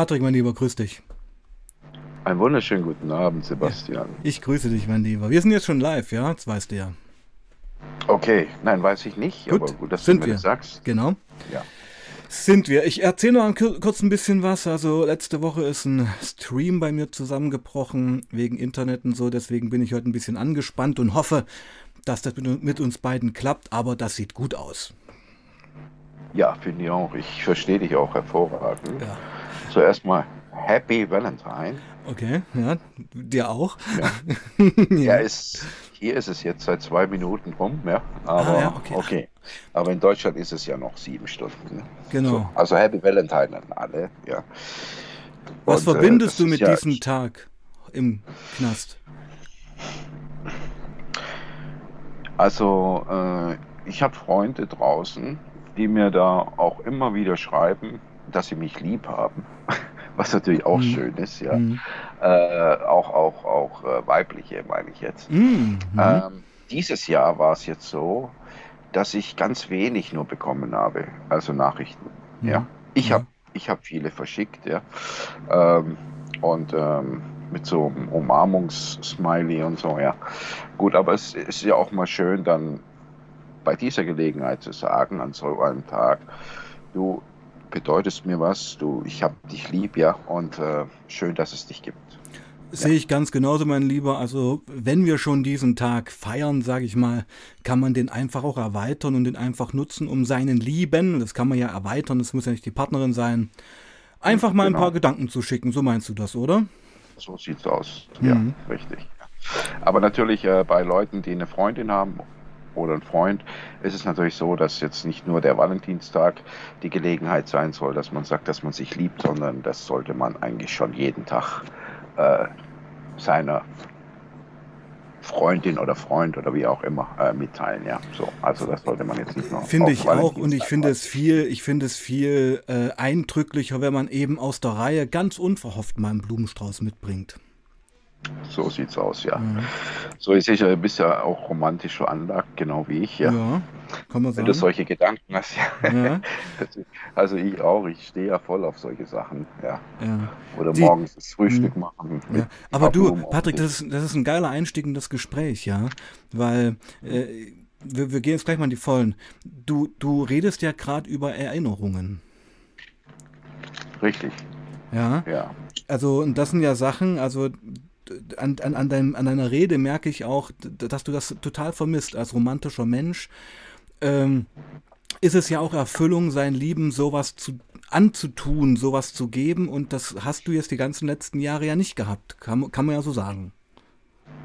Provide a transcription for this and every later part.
Patrick, mein Lieber, grüß dich. Einen wunderschönen guten Abend, Sebastian. Ja, ich grüße dich, mein Lieber. Wir sind jetzt schon live, ja? Das weißt du ja. Okay, nein, weiß ich nicht, gut, aber gut, dass sind du mir wir. das sagst. Genau. Ja. Sind wir. Ich erzähle noch kurz ein bisschen was. Also letzte Woche ist ein Stream bei mir zusammengebrochen wegen Internet und so. Deswegen bin ich heute ein bisschen angespannt und hoffe, dass das mit uns beiden klappt. Aber das sieht gut aus. Ja, finde ich auch. Ich verstehe dich auch hervorragend. Ja. Zuerst mal Happy Valentine. Okay, ja, dir auch. Ja, ja ist, hier ist es jetzt seit zwei Minuten rum, ja. Aber ah, ja, okay. okay. Aber in Deutschland ist es ja noch sieben Stunden. Ne? Genau. So, also Happy Valentine an alle, ja. Was Und, äh, verbindest äh, du mit ja, diesem Tag im Knast? Also, äh, ich habe Freunde draußen, die mir da auch immer wieder schreiben, dass sie mich lieb haben. Was natürlich auch mhm. schön ist, ja. Mhm. Äh, auch auch, auch äh, weibliche, meine ich jetzt. Mhm. Ähm, dieses Jahr war es jetzt so, dass ich ganz wenig nur bekommen habe, also Nachrichten. Ja. Ich habe ich hab viele verschickt, ja. Ähm, und ähm, mit so einem Umarmungssmiley und so, ja. Gut, aber es ist ja auch mal schön, dann bei dieser Gelegenheit zu sagen, an so einem Tag, du bedeutest mir was, du, ich hab dich lieb, ja, und äh, schön, dass es dich gibt. Sehe ich ganz genauso, mein Lieber. Also, wenn wir schon diesen Tag feiern, sage ich mal, kann man den einfach auch erweitern und den einfach nutzen, um seinen Lieben, das kann man ja erweitern, das muss ja nicht die Partnerin sein, einfach mal genau. ein paar Gedanken zu schicken. So meinst du das, oder? So sieht's aus. Mhm. Ja, richtig. Aber natürlich äh, bei Leuten, die eine Freundin haben oder ein Freund, ist es natürlich so, dass jetzt nicht nur der Valentinstag die Gelegenheit sein soll, dass man sagt, dass man sich liebt, sondern das sollte man eigentlich schon jeden Tag äh, seiner Freundin oder Freund oder wie auch immer äh, mitteilen, ja. So, also das sollte man jetzt nicht noch. Finde ich auch und ich finde es viel, ich finde es viel äh, eindrücklicher, wenn man eben aus der Reihe ganz unverhofft mal einen Blumenstrauß mitbringt. So sieht's aus, ja. Mhm. So ist sicher, du bist ja auch romantisch veranlagt, genau wie ich, ja. ja kann man sagen. Wenn du solche Gedanken hast, ja. ja. Also ich auch, ich stehe ja voll auf solche Sachen, ja. ja. Oder Die, morgens das Frühstück mh. machen. Aber du, Patrick, das ist, das ist ein geiler Einstieg in das Gespräch, ja. Weil äh, wir, wir gehen jetzt gleich mal in die Vollen. Du, du redest ja gerade über Erinnerungen. Richtig. Ja. Ja. Also, und das sind ja Sachen, also an, an, an, deinem, an deiner Rede merke ich auch, dass du das total vermisst als romantischer Mensch. Ähm, ist es ja auch Erfüllung, sein Lieben sowas zu, anzutun, sowas zu geben und das hast du jetzt die ganzen letzten Jahre ja nicht gehabt, kann, kann man ja so sagen.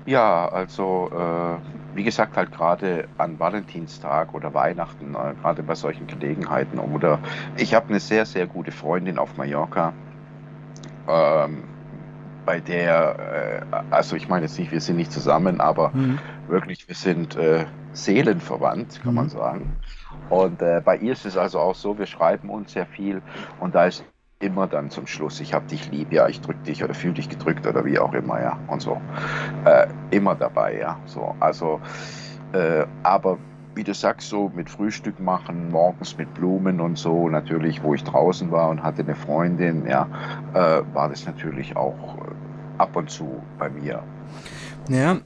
Ja, also äh, wie gesagt, halt gerade an Valentinstag oder Weihnachten, äh, gerade bei solchen Gelegenheiten. Oder ich habe eine sehr, sehr gute Freundin auf Mallorca. Ähm, bei der, äh, also ich meine jetzt nicht, wir sind nicht zusammen, aber mhm. wirklich, wir sind äh, seelenverwandt, kann mhm. man sagen. Und äh, bei ihr ist es also auch so, wir schreiben uns sehr viel und da ist immer dann zum Schluss, ich hab dich lieb, ja, ich drück dich oder fühl dich gedrückt oder wie auch immer, ja, und so. Äh, immer dabei, ja, so. Also, äh, aber wie du sagst, so mit Frühstück machen, morgens mit Blumen und so, natürlich, wo ich draußen war und hatte eine Freundin, ja, äh, war das natürlich auch äh, ab und zu bei mir. Naja,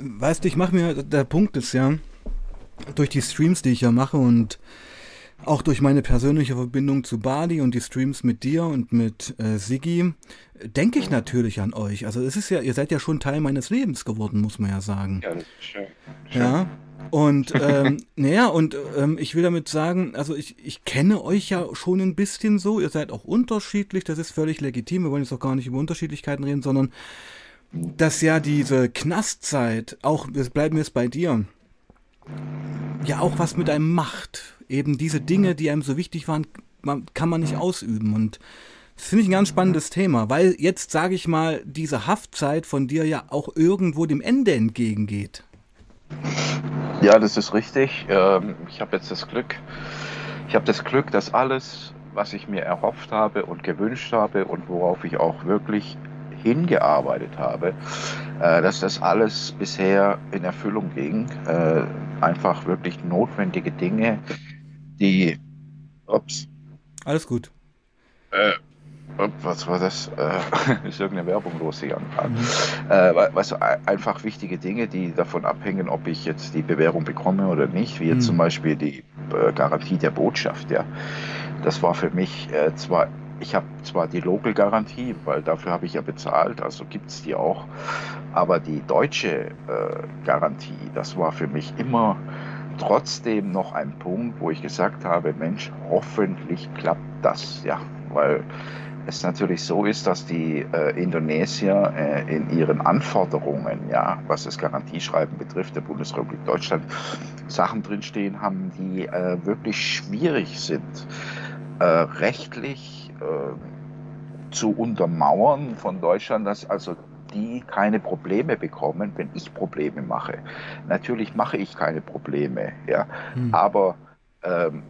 weißt du, ich mache mir, der Punkt ist ja, durch die Streams, die ich ja mache und auch durch meine persönliche Verbindung zu Bali und die Streams mit dir und mit äh, Sigi, denke ich natürlich an euch. Also es ist ja, ihr seid ja schon Teil meines Lebens geworden, muss man ja sagen. Ja, das ist schön. schön. Ja. Und ähm, naja, und ähm, ich will damit sagen, also ich, ich kenne euch ja schon ein bisschen so, ihr seid auch unterschiedlich, das ist völlig legitim, wir wollen jetzt auch gar nicht über Unterschiedlichkeiten reden, sondern dass ja diese Knastzeit, auch, wir bleiben jetzt bei dir, ja auch was mit einem macht. Eben diese Dinge, die einem so wichtig waren, kann man nicht ausüben. Und das finde ich ein ganz spannendes Thema, weil jetzt, sage ich mal, diese Haftzeit von dir ja auch irgendwo dem Ende entgegengeht. Ja, das ist richtig. Ähm, ich habe jetzt das Glück, ich habe das Glück, dass alles, was ich mir erhofft habe und gewünscht habe und worauf ich auch wirklich hingearbeitet habe, äh, dass das alles bisher in Erfüllung ging. Äh, einfach wirklich notwendige Dinge, die, ups. Alles gut. Äh, was war das? Äh, ist irgendeine Werbung losgegangen. Mhm. Äh, weißt du, einfach wichtige Dinge, die davon abhängen, ob ich jetzt die Bewährung bekomme oder nicht, wie jetzt mhm. zum Beispiel die äh, Garantie der Botschaft. Ja, das war für mich äh, zwar, ich habe zwar die Local-Garantie, weil dafür habe ich ja bezahlt, also gibt es die auch, aber die deutsche äh, Garantie, das war für mich immer trotzdem noch ein Punkt, wo ich gesagt habe, Mensch, hoffentlich klappt das, ja, weil es natürlich so ist, dass die äh, Indonesier äh, in ihren Anforderungen, ja, was das Garantieschreiben betrifft, der Bundesrepublik Deutschland, Sachen drinstehen haben, die äh, wirklich schwierig sind, äh, rechtlich äh, zu untermauern von Deutschland, dass also die keine Probleme bekommen, wenn ich Probleme mache. Natürlich mache ich keine Probleme, ja, hm. aber ähm,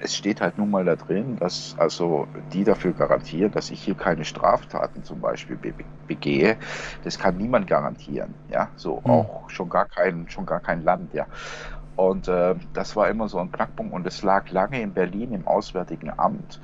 es steht halt nun mal da drin, dass also die dafür garantieren, dass ich hier keine Straftaten zum Beispiel begehe. Das kann niemand garantieren, ja, so mhm. auch schon gar kein, schon gar kein Land, ja. Und äh, das war immer so ein Knackpunkt und es lag lange in Berlin im Auswärtigen Amt.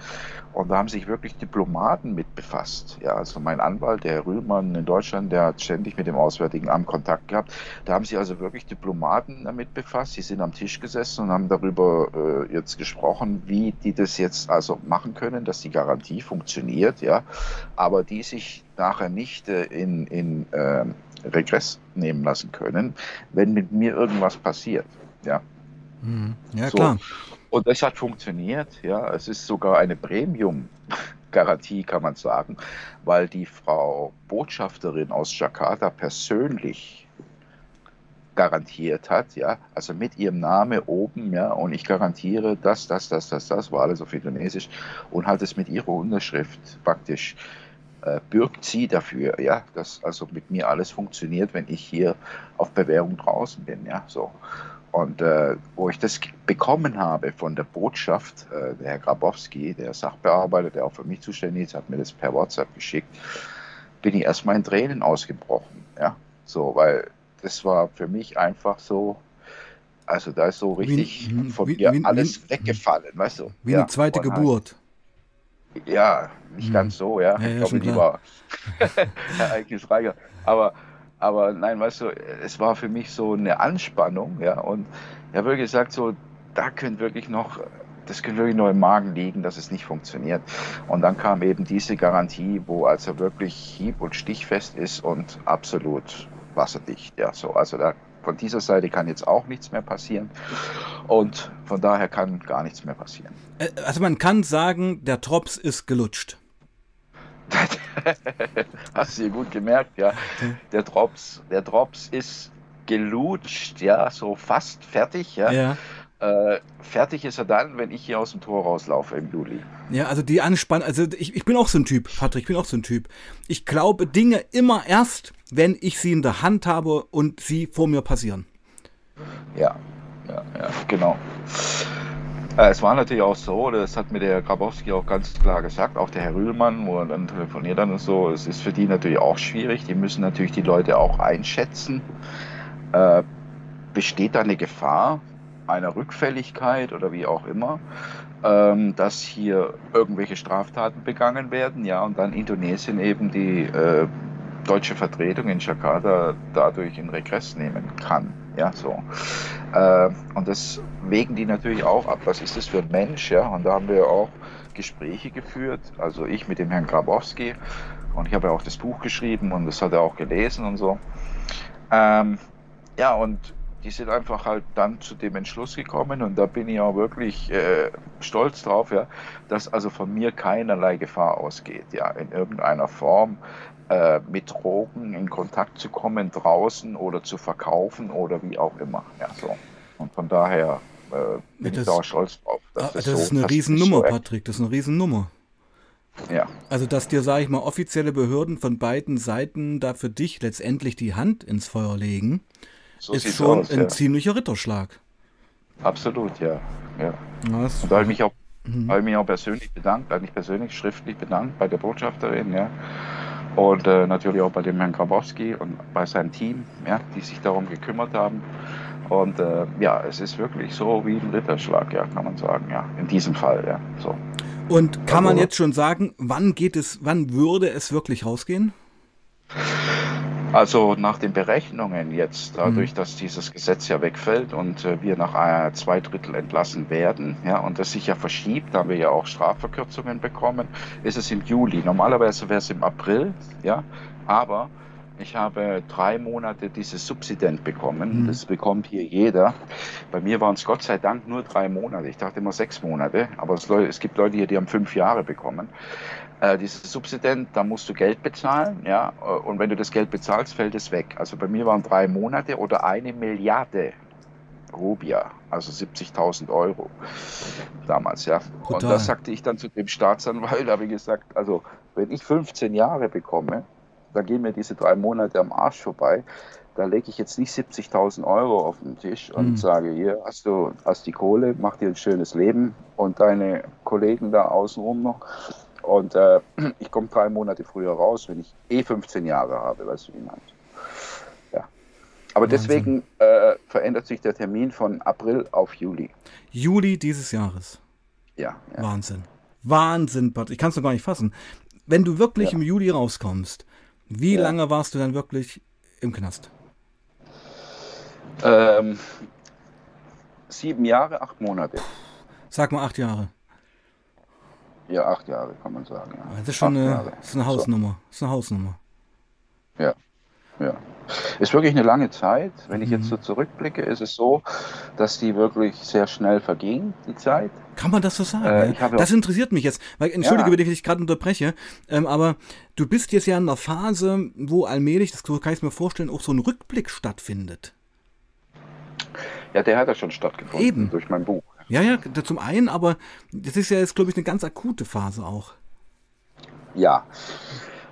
Und da haben sich wirklich Diplomaten mit befasst. Ja, also mein Anwalt, der Herr Rühlmann in Deutschland, der hat ständig mit dem Auswärtigen Amt Kontakt gehabt. Da haben sich also wirklich Diplomaten damit befasst. Die sind am Tisch gesessen und haben darüber äh, jetzt gesprochen, wie die das jetzt also machen können, dass die Garantie funktioniert, ja, aber die sich nachher nicht äh, in, in äh, Regress nehmen lassen können, wenn mit mir irgendwas passiert. Ja, mhm. ja so. klar. Und das hat funktioniert. Ja, es ist sogar eine Premium-Garantie, kann man sagen, weil die Frau Botschafterin aus Jakarta persönlich garantiert hat, ja, also mit ihrem Namen oben, ja, und ich garantiere das, das, das, das, das, war alles auf Indonesisch und hat es mit ihrer Unterschrift praktisch äh, bürgt sie dafür, ja, dass also mit mir alles funktioniert, wenn ich hier auf Bewährung draußen bin, ja, so. Und äh, wo ich das bekommen habe von der Botschaft, äh, der Herr Grabowski, der Sachbearbeiter, der auch für mich zuständig ist, hat mir das per WhatsApp geschickt, bin ich erstmal in Tränen ausgebrochen. Ja, so, weil das war für mich einfach so, also da ist so richtig wie, von wie, mir wie, alles weggefallen, weißt du. Wie ja, eine zweite Geburt. Halt, ja, nicht hm. ganz so, ja. ja, ja ich glaube, die war ereignisreicher. Aber aber nein, weißt du, es war für mich so eine Anspannung, ja. Und ich habe wirklich gesagt, so, da könnte wirklich noch, das könnte wirklich noch im Magen liegen, dass es nicht funktioniert. Und dann kam eben diese Garantie, wo also wirklich hieb- und stichfest ist und absolut wasserdicht, ja. So, also da von dieser Seite kann jetzt auch nichts mehr passieren. Und von daher kann gar nichts mehr passieren. Äh, also man kann sagen, der Drops ist gelutscht. Hast du dir gut gemerkt, ja. Der Drops, der Drops ist gelutscht, ja, so fast fertig, ja. ja. Äh, fertig ist er dann, wenn ich hier aus dem Tor rauslaufe im Juli. Ja, also die Anspannung, also ich, ich bin auch so ein Typ, Patrick, ich bin auch so ein Typ. Ich glaube Dinge immer erst, wenn ich sie in der Hand habe und sie vor mir passieren. Ja, ja, ja, genau. Äh, es war natürlich auch so, das hat mir der Grabowski auch ganz klar gesagt, auch der Herr Rühlmann, wo er dann telefoniert hat und so, es ist für die natürlich auch schwierig. Die müssen natürlich die Leute auch einschätzen. Äh, besteht da eine Gefahr einer Rückfälligkeit oder wie auch immer, ähm, dass hier irgendwelche Straftaten begangen werden, ja, und dann Indonesien eben die äh, deutsche Vertretung in Jakarta dadurch in Regress nehmen kann. Ja, so. Äh, und das wägen die natürlich auch ab. Was ist das für ein Mensch? Ja, und da haben wir auch Gespräche geführt. Also ich mit dem Herrn Grabowski. Und ich habe ja auch das Buch geschrieben und das hat er auch gelesen und so. Ähm, ja, und die sind einfach halt dann zu dem Entschluss gekommen und da bin ich auch wirklich äh, stolz drauf, ja, dass also von mir keinerlei Gefahr ausgeht, ja, in irgendeiner Form äh, mit Drogen in Kontakt zu kommen draußen oder zu verkaufen oder wie auch immer. Ja, so. Und von daher äh, bin das, ich da auch stolz drauf. Ah, das, das so, ist eine Riesennummer, so Patrick, das ist eine Riesennummer. Ja. Also, dass dir, sage ich mal, offizielle Behörden von beiden Seiten da für dich letztendlich die Hand ins Feuer legen, so ist schon aus, ein ja. ziemlicher Ritterschlag. Absolut, ja. ja. Was? Und da habe ich mich auch, mhm. habe ich mich auch persönlich bedankt, eigentlich persönlich schriftlich bedankt bei der Botschafterin, ja. Und äh, natürlich auch bei dem Herrn Grabowski und bei seinem Team, ja, die sich darum gekümmert haben. Und äh, ja, es ist wirklich so wie ein Ritterschlag, ja, kann man sagen, ja, in diesem Fall, ja, so. Und kann man jetzt schon sagen, wann geht es, wann würde es wirklich rausgehen? Also nach den Berechnungen jetzt, dadurch, mhm. dass dieses Gesetz ja wegfällt und äh, wir nach äh, zwei Drittel entlassen werden, ja, und das sich ja verschiebt, da haben wir ja auch Strafverkürzungen bekommen, ist es im Juli. Normalerweise wäre es im April, ja, aber ich habe drei Monate dieses Subsident bekommen. Mhm. Das bekommt hier jeder. Bei mir waren es Gott sei Dank nur drei Monate. Ich dachte immer sechs Monate, aber es, es gibt Leute hier, die haben fünf Jahre bekommen. Äh, dieses Subsident, da musst du Geld bezahlen, ja, und wenn du das Geld bezahlst, fällt es weg. Also bei mir waren drei Monate oder eine Milliarde Rubia, also 70.000 Euro damals, ja. Total. Und das sagte ich dann zu dem Staatsanwalt, habe ich gesagt, also wenn ich 15 Jahre bekomme, da gehen mir diese drei Monate am Arsch vorbei. Da lege ich jetzt nicht 70.000 Euro auf den Tisch und mhm. sage, hier hast du hast die Kohle, mach dir ein schönes Leben und deine Kollegen da außenrum noch. Und äh, ich komme drei Monate früher raus, wenn ich eh 15 Jahre habe, weißt du, wie man. Ja. Aber Wahnsinn. deswegen äh, verändert sich der Termin von April auf Juli. Juli dieses Jahres. Ja. ja. Wahnsinn. Wahnsinn, Pat. Ich kann es noch gar nicht fassen. Wenn du wirklich ja. im Juli rauskommst, wie ja. lange warst du dann wirklich im Knast? Ähm, sieben Jahre, acht Monate. Sag mal acht Jahre. Ja, acht Jahre kann man sagen. Ja. Das ist schon eine, ist eine Hausnummer. So. Ist eine Hausnummer. Ja, ja. Ist wirklich eine lange Zeit. Wenn ich jetzt mhm. so zurückblicke, ist es so, dass die wirklich sehr schnell verging, die Zeit. Kann man das so sagen? Äh, ja? Das interessiert mich jetzt. Weil, entschuldige, ja. wenn ich dich gerade unterbreche, ähm, aber du bist jetzt ja in einer Phase, wo allmählich, das kann ich mir vorstellen, auch so ein Rückblick stattfindet. Ja, der hat ja schon stattgefunden Eben. durch mein Buch. Ja, ja, zum einen, aber das ist ja jetzt, glaube ich, eine ganz akute Phase auch. Ja.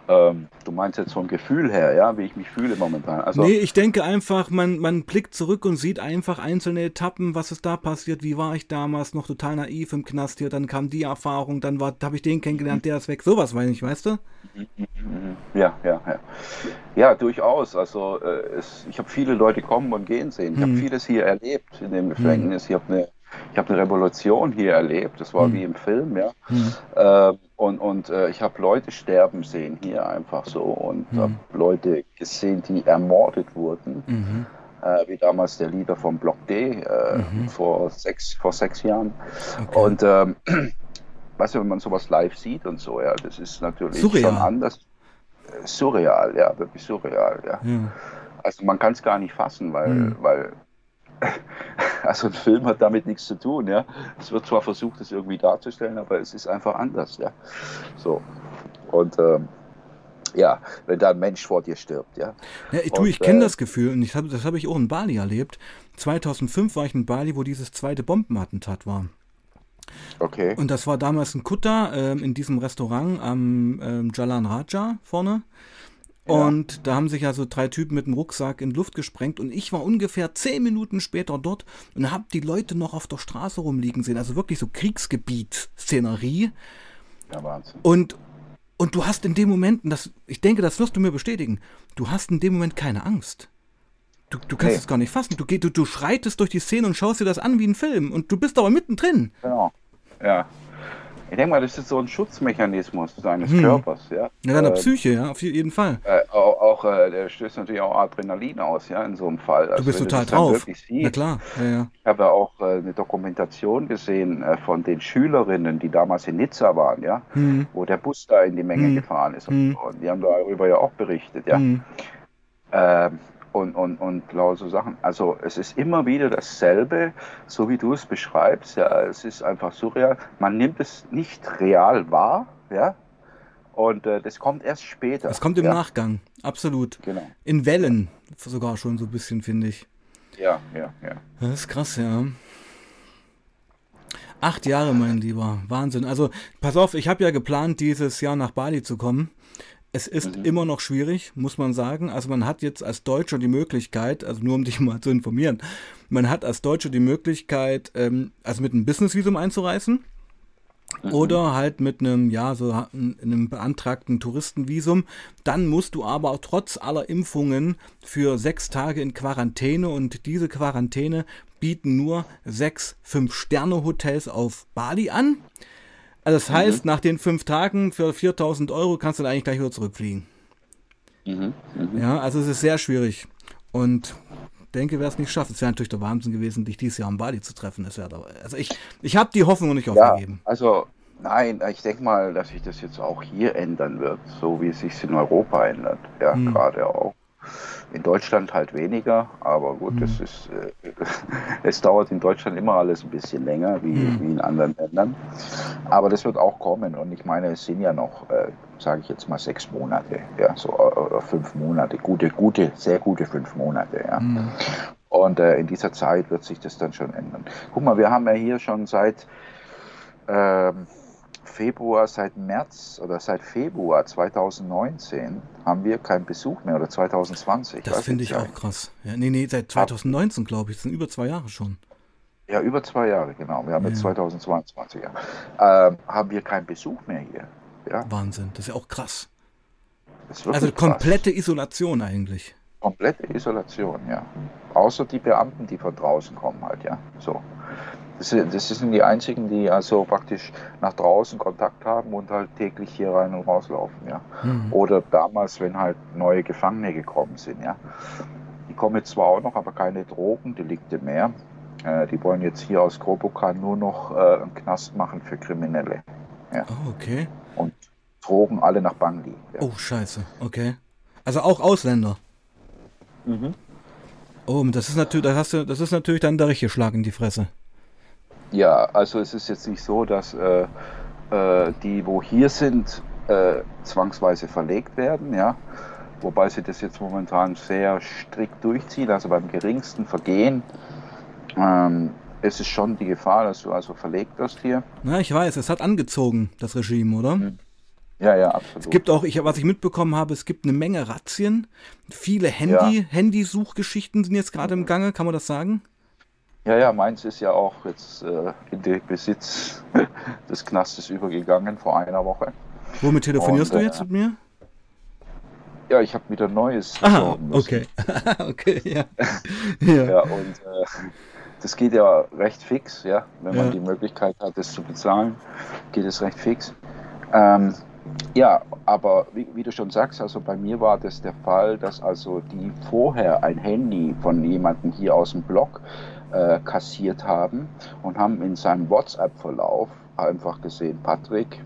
Ähm, du meinst jetzt vom Gefühl her, ja, wie ich mich fühle momentan. Also, nee, ich denke einfach, man, man blickt zurück und sieht einfach einzelne Etappen, was ist da passiert, wie war ich damals noch total naiv im Knast hier, dann kam die Erfahrung, dann habe ich den kennengelernt, der ist weg, sowas weiß ich, weißt du? Ja, ja, ja. Ja, durchaus. Also äh, es, ich habe viele Leute kommen und gehen sehen. Ich hm. habe vieles hier erlebt in dem Gefängnis. Hm. Ich habe eine ich habe eine Revolution hier erlebt, das war hm. wie im Film, ja. Hm. Äh, und und äh, ich habe Leute sterben sehen hier einfach so und hm. habe Leute gesehen, die ermordet wurden. Mhm. Äh, wie damals der Leader vom Block D äh, mhm. vor, sechs, vor sechs Jahren. Okay. Und ähm, weißt du, wenn man sowas live sieht und so, ja, das ist natürlich surreal. schon anders. Äh, surreal, ja, wirklich surreal, ja. ja. Also man kann es gar nicht fassen, weil, mhm. weil also ein Film hat damit nichts zu tun, ja. Es wird zwar versucht, es irgendwie darzustellen, aber es ist einfach anders, ja. So. Und ähm, ja, wenn da ein Mensch vor dir stirbt, ja. ja ich, du, ich kenne äh, das Gefühl und ich hab, das habe ich auch in Bali erlebt. 2005 war ich in Bali, wo dieses zweite Bombenattentat war. Okay. Und das war damals ein Kutter äh, in diesem Restaurant am ähm, Jalan Raja vorne. Und da haben sich also drei Typen mit dem Rucksack in Luft gesprengt und ich war ungefähr zehn Minuten später dort und habe die Leute noch auf der Straße rumliegen sehen. Also wirklich so Kriegsgebiet-Szenerie. Ja, Wahnsinn. Und, und du hast in dem Moment, und das, ich denke, das wirst du mir bestätigen, du hast in dem Moment keine Angst. Du, du kannst nee. es gar nicht fassen. Du, du, du schreitest durch die Szene und schaust dir das an wie ein Film und du bist aber mittendrin. Genau. Ja. Ich denke mal, das ist so ein Schutzmechanismus seines hm. Körpers, ja. Ja, deiner äh, Psyche, ja, auf jeden Fall. Äh, auch, auch äh, der stößt natürlich auch Adrenalin aus, ja, in so einem Fall. Also, du bist total drauf. Na klar, ja, ja. Ich habe ja auch äh, eine Dokumentation gesehen äh, von den Schülerinnen, die damals in Nizza waren, ja, hm. wo der Bus da in die Menge hm. gefahren ist. Und, hm. und, die haben darüber ja auch berichtet, ja. Hm. Ähm, und, und, und lauter Sachen. Also es ist immer wieder dasselbe, so wie du es beschreibst. Ja, es ist einfach surreal. Man nimmt es nicht real wahr, ja. Und äh, das kommt erst später. Es kommt im ja? Nachgang, absolut. Genau. In Wellen sogar schon so ein bisschen, finde ich. Ja, ja, ja. Das ist krass, ja. Acht Jahre, mein Lieber. Wahnsinn. Also, pass auf, ich habe ja geplant, dieses Jahr nach Bali zu kommen. Es ist mhm. immer noch schwierig, muss man sagen. Also man hat jetzt als Deutscher die Möglichkeit, also nur um dich mal zu informieren, man hat als Deutscher die Möglichkeit, ähm, also mit einem Businessvisum einzureisen. Mhm. Oder halt mit einem, ja, so einem beantragten Touristenvisum. Dann musst du aber trotz aller Impfungen für sechs Tage in Quarantäne und diese Quarantäne bieten nur sechs Fünf-Sterne-Hotels auf Bali an. Also das heißt, mhm. nach den fünf Tagen für 4000 Euro kannst du dann eigentlich gleich wieder zurückfliegen. Mhm. Mhm. Ja, also es ist sehr schwierig. Und denke, wer es nicht schafft, es wäre natürlich der Wahnsinn gewesen, dich dieses Jahr am Bali zu treffen. Das da, also ich, ich habe die Hoffnung nicht aufgegeben. Ja, also nein, ich denke mal, dass sich das jetzt auch hier ändern wird, so wie es sich in Europa ändert. Ja, hm. gerade auch. In Deutschland halt weniger, aber gut, mhm. das ist, äh, es dauert in Deutschland immer alles ein bisschen länger wie, mhm. wie in anderen Ländern. Aber das wird auch kommen und ich meine, es sind ja noch, äh, sage ich jetzt mal, sechs Monate, ja, so oder fünf Monate, gute, gute, sehr gute fünf Monate, ja. Mhm. Und äh, in dieser Zeit wird sich das dann schon ändern. Guck mal, wir haben ja hier schon seit ähm, Februar, seit März oder seit Februar 2019 haben wir keinen Besuch mehr oder 2020. Das finde ich auch krass. Ja, nee, nee, seit 2019 glaube ich. Das sind über zwei Jahre schon. Ja, über zwei Jahre, genau. Wir haben ja. jetzt 2022. Ja. Ähm, haben wir keinen Besuch mehr hier. Ja. Wahnsinn, das ist ja auch krass. Also komplette krass. Isolation eigentlich. Komplette Isolation, ja. Außer die Beamten, die von draußen kommen halt, ja. So. Das, das sind die einzigen, die also praktisch nach draußen Kontakt haben und halt täglich hier rein und rauslaufen, ja. Mhm. Oder damals, wenn halt neue Gefangene gekommen sind, ja. Die kommen jetzt zwar auch noch, aber keine Drogendelikte mehr. Äh, die wollen jetzt hier aus Kropokan nur noch äh, einen Knast machen für Kriminelle. Ja. Oh, okay. Und Drogen alle nach Bangli. Ja. Oh, scheiße, okay. Also auch Ausländer. Mhm. Oh, das ist natürlich, das hast du, das ist natürlich dann der richtige Schlag in die Fresse. Ja, also es ist jetzt nicht so, dass äh, äh, die, wo hier sind, äh, zwangsweise verlegt werden, ja. Wobei sie das jetzt momentan sehr strikt durchziehen. Also beim geringsten Vergehen ähm, ist es schon die Gefahr, dass du also verlegt wirst hier. Na, ich weiß, es hat angezogen, das Regime, oder? Mhm. Ja, ja, absolut. Es gibt auch, ich, was ich mitbekommen habe, es gibt eine Menge Razzien. Viele Handy, ja. Handysuchgeschichten sind jetzt gerade im Gange, kann man das sagen? Ja, ja, meins ist ja auch jetzt äh, in den Besitz des Knastes übergegangen vor einer Woche. Womit telefonierst und, du jetzt äh, mit mir? Ja, ich habe wieder Neues. Aha, okay. okay, ja. ja. ja, und äh, das geht ja recht fix, ja. Wenn man die Möglichkeit hat, das zu bezahlen, geht es recht fix. Ähm, ja, aber wie, wie, du schon sagst, also bei mir war das der Fall, dass also die vorher ein Handy von jemandem hier aus dem Blog äh, kassiert haben und haben in seinem WhatsApp-Verlauf einfach gesehen, Patrick,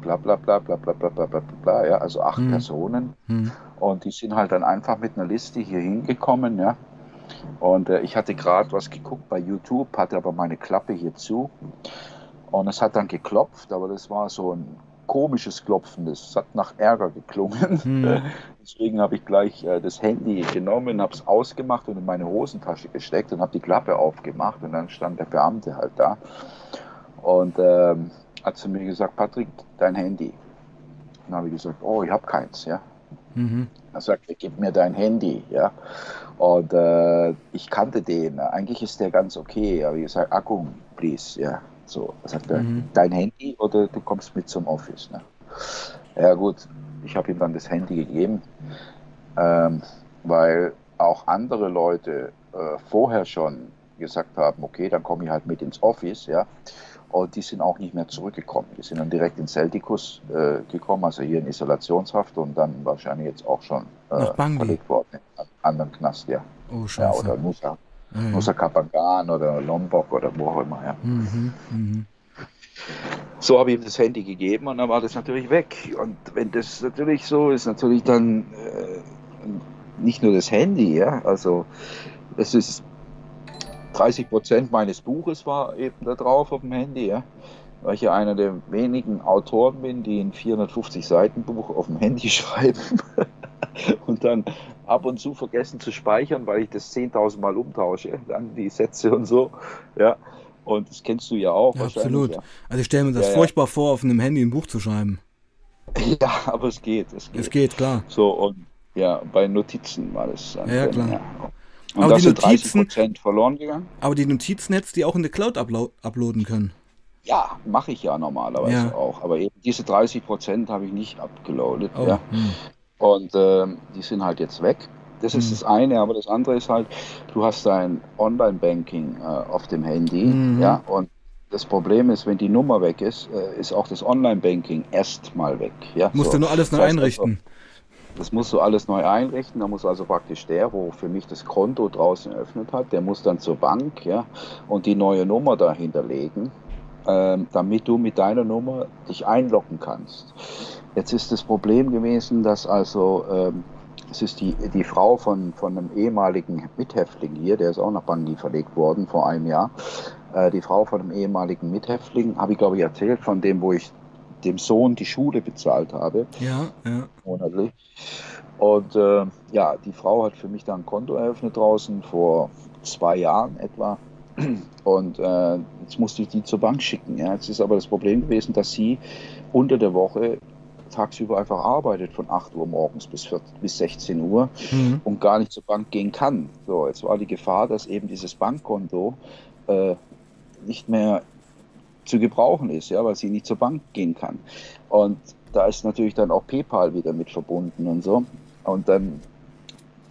bla bla bla bla bla bla bla bla bla, ja, also acht hm. Personen. Hm. Und die sind halt dann einfach mit einer Liste hier hingekommen, ja. Und äh, ich hatte gerade was geguckt bei YouTube, hatte aber meine Klappe hier zu. Und es hat dann geklopft, aber das war so ein komisches Klopfen. Das hat nach Ärger geklungen. Hm. Deswegen habe ich gleich äh, das Handy genommen, habe es ausgemacht und in meine Hosentasche gesteckt und habe die Klappe aufgemacht. Und dann stand der Beamte halt da und ähm, hat zu mir gesagt, Patrick, dein Handy. dann habe ich gesagt, oh, ich habe keins, ja. Mhm. Er sagte, gib mir dein Handy, ja. Und äh, ich kannte den. Eigentlich ist der ganz okay. Aber ich gesagt, Akku, please, ja. So, sagt er, mhm. dein Handy oder du kommst mit zum Office. Ne? Ja gut, ich habe ihm dann das Handy gegeben, ähm, weil auch andere Leute äh, vorher schon gesagt haben, okay, dann komme ich halt mit ins Office, ja. Und die sind auch nicht mehr zurückgekommen. Die sind dann direkt in Celticus äh, gekommen, also hier in Isolationshaft und dann wahrscheinlich jetzt auch schon äh, verlegt worden in einen anderen Knast, ja. Oh, scheiße. Ja, oder Nusa mhm. Nusa Kapangan oder Lombok oder wo auch immer. Ja. Mhm. Mhm. So habe ich ihm das Handy gegeben und dann war das natürlich weg. Und wenn das natürlich so ist, natürlich dann äh, nicht nur das Handy, ja, also es ist 30 Prozent meines Buches war eben da drauf auf dem Handy, ja, weil ich ja einer der wenigen Autoren bin, die ein 450 Seiten Buch auf dem Handy schreiben und dann ab und zu vergessen zu speichern, weil ich das 10.000 Mal umtausche, dann die Sätze und so. Ja. Und das kennst du ja auch. Ja, absolut. Ja. Also ich stelle mir das ja, furchtbar vor, auf einem Handy ein Buch zu schreiben. Ja, aber es geht. Es geht, es geht klar. So, und ja, bei Notizen war das. Dann, ja, klar. Und aber die Notizen, verloren gegangen. Aber die Notizen hättest du die auch in die Cloud uploaden können. Ja, mache ich ja normalerweise auch. Aber eben diese 30 Prozent habe ich nicht abgeloadet. Oh, ja. Hm. Und äh, die sind halt jetzt weg. Das ist mhm. das eine, aber das andere ist halt, du hast dein Online-Banking äh, auf dem Handy, mhm. ja, und das Problem ist, wenn die Nummer weg ist, äh, ist auch das Online-Banking erstmal weg. Ja? Musst so. du nur alles neu das heißt einrichten. Also, das musst du alles neu einrichten. Da muss also praktisch der, wo für mich das Konto draußen eröffnet hat, der muss dann zur Bank ja, und die neue Nummer dahinterlegen, ähm, damit du mit deiner Nummer dich einloggen kannst. Jetzt ist das Problem gewesen, dass also ähm, es ist die, die Frau von, von einem ehemaligen Mithäftling hier, der ist auch nach Bandi verlegt worden vor einem Jahr. Äh, die Frau von einem ehemaligen Mithäftling, habe ich glaube ich erzählt, von dem, wo ich dem Sohn die Schule bezahlt habe. Ja, ja. Monatlich. Und äh, ja, die Frau hat für mich da ein Konto eröffnet draußen vor zwei Jahren etwa. Und äh, jetzt musste ich die zur Bank schicken. Ja. Jetzt ist aber das Problem gewesen, dass sie unter der Woche tagsüber einfach arbeitet von 8 Uhr morgens bis, 4, bis 16 Uhr mhm. und gar nicht zur Bank gehen kann. So, jetzt war die Gefahr, dass eben dieses Bankkonto äh, nicht mehr zu gebrauchen ist, ja, weil sie nicht zur Bank gehen kann. Und da ist natürlich dann auch PayPal wieder mit verbunden und so. Und dann,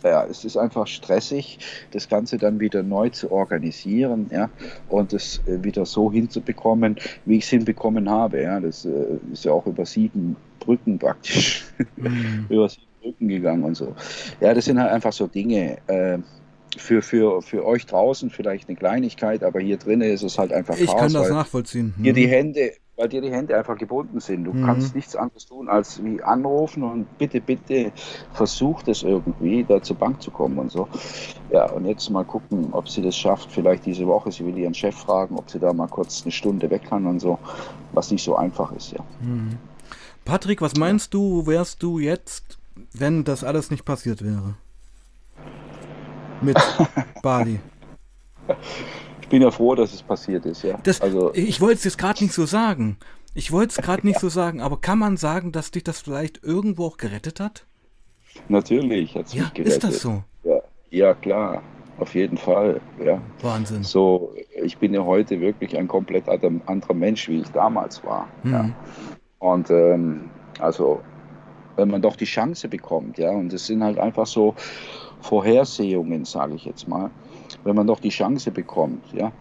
ja, es ist einfach stressig, das Ganze dann wieder neu zu organisieren, ja, und es äh, wieder so hinzubekommen, wie ich es hinbekommen habe. Ja, das äh, ist ja auch über sieben Brücken praktisch, mhm. über sieben Brücken gegangen und so. Ja, das sind halt einfach so Dinge. Äh, für, für, für euch draußen vielleicht eine Kleinigkeit, aber hier drinnen ist es halt einfach Ich Chaos, kann das nachvollziehen. Dir die mhm. Hände, weil dir die Hände einfach gebunden sind. Du mhm. kannst nichts anderes tun, als wie anrufen und bitte, bitte versuch das irgendwie, da zur Bank zu kommen und so. Ja, und jetzt mal gucken, ob sie das schafft, vielleicht diese Woche. Sie will ihren Chef fragen, ob sie da mal kurz eine Stunde weg kann und so, was nicht so einfach ist, ja. Mhm. Patrick, was meinst du, wärst du jetzt, wenn das alles nicht passiert wäre? mit Bali. Ich bin ja froh, dass es passiert ist, ja. Das, also, ich wollte es jetzt gerade nicht so sagen. Ich wollte es gerade nicht so sagen, aber kann man sagen, dass dich das vielleicht irgendwo auch gerettet hat? Natürlich hat es ja, mich gerettet. Ist das so? Ja, ja, klar. Auf jeden Fall, ja. Wahnsinn. So, ich bin ja heute wirklich ein komplett anderer Mensch, wie ich damals war. Mhm. Ja. Und ähm, also, wenn man doch die Chance bekommt, ja, und es sind halt einfach so, Vorhersehungen, sage ich jetzt mal, wenn man doch die Chance bekommt, ja,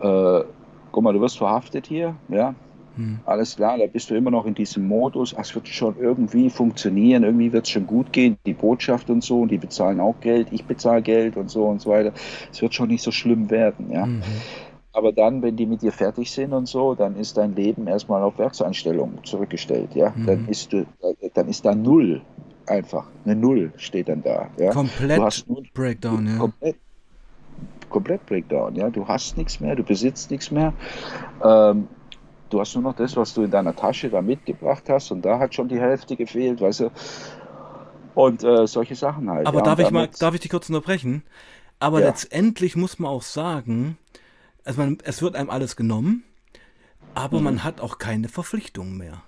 äh, guck mal, du wirst verhaftet hier, ja, hm. alles klar, da bist du immer noch in diesem Modus, es wird schon irgendwie funktionieren, irgendwie wird es schon gut gehen, die Botschaft und so, und die bezahlen auch Geld, ich bezahle Geld und so und so weiter, es wird schon nicht so schlimm werden, ja. Mhm. Aber dann, wenn die mit dir fertig sind und so, dann ist dein Leben erstmal auf Werkseinstellung zurückgestellt, ja. Mhm. Dann ist du, dann ist da null einfach. Eine Null steht dann da. Ja? Komplett du hast nur, Breakdown, ja. Komplett, komplett Breakdown, ja. Du hast nichts mehr, du besitzt nichts mehr. Ähm, du hast nur noch das, was du in deiner Tasche da mitgebracht hast und da hat schon die Hälfte gefehlt, weißt du. Und äh, solche Sachen halt. Aber ja, darf ich mal, darf ich dich kurz unterbrechen? Aber ja. letztendlich muss man auch sagen, also man, es wird einem alles genommen, aber mhm. man hat auch keine Verpflichtungen mehr.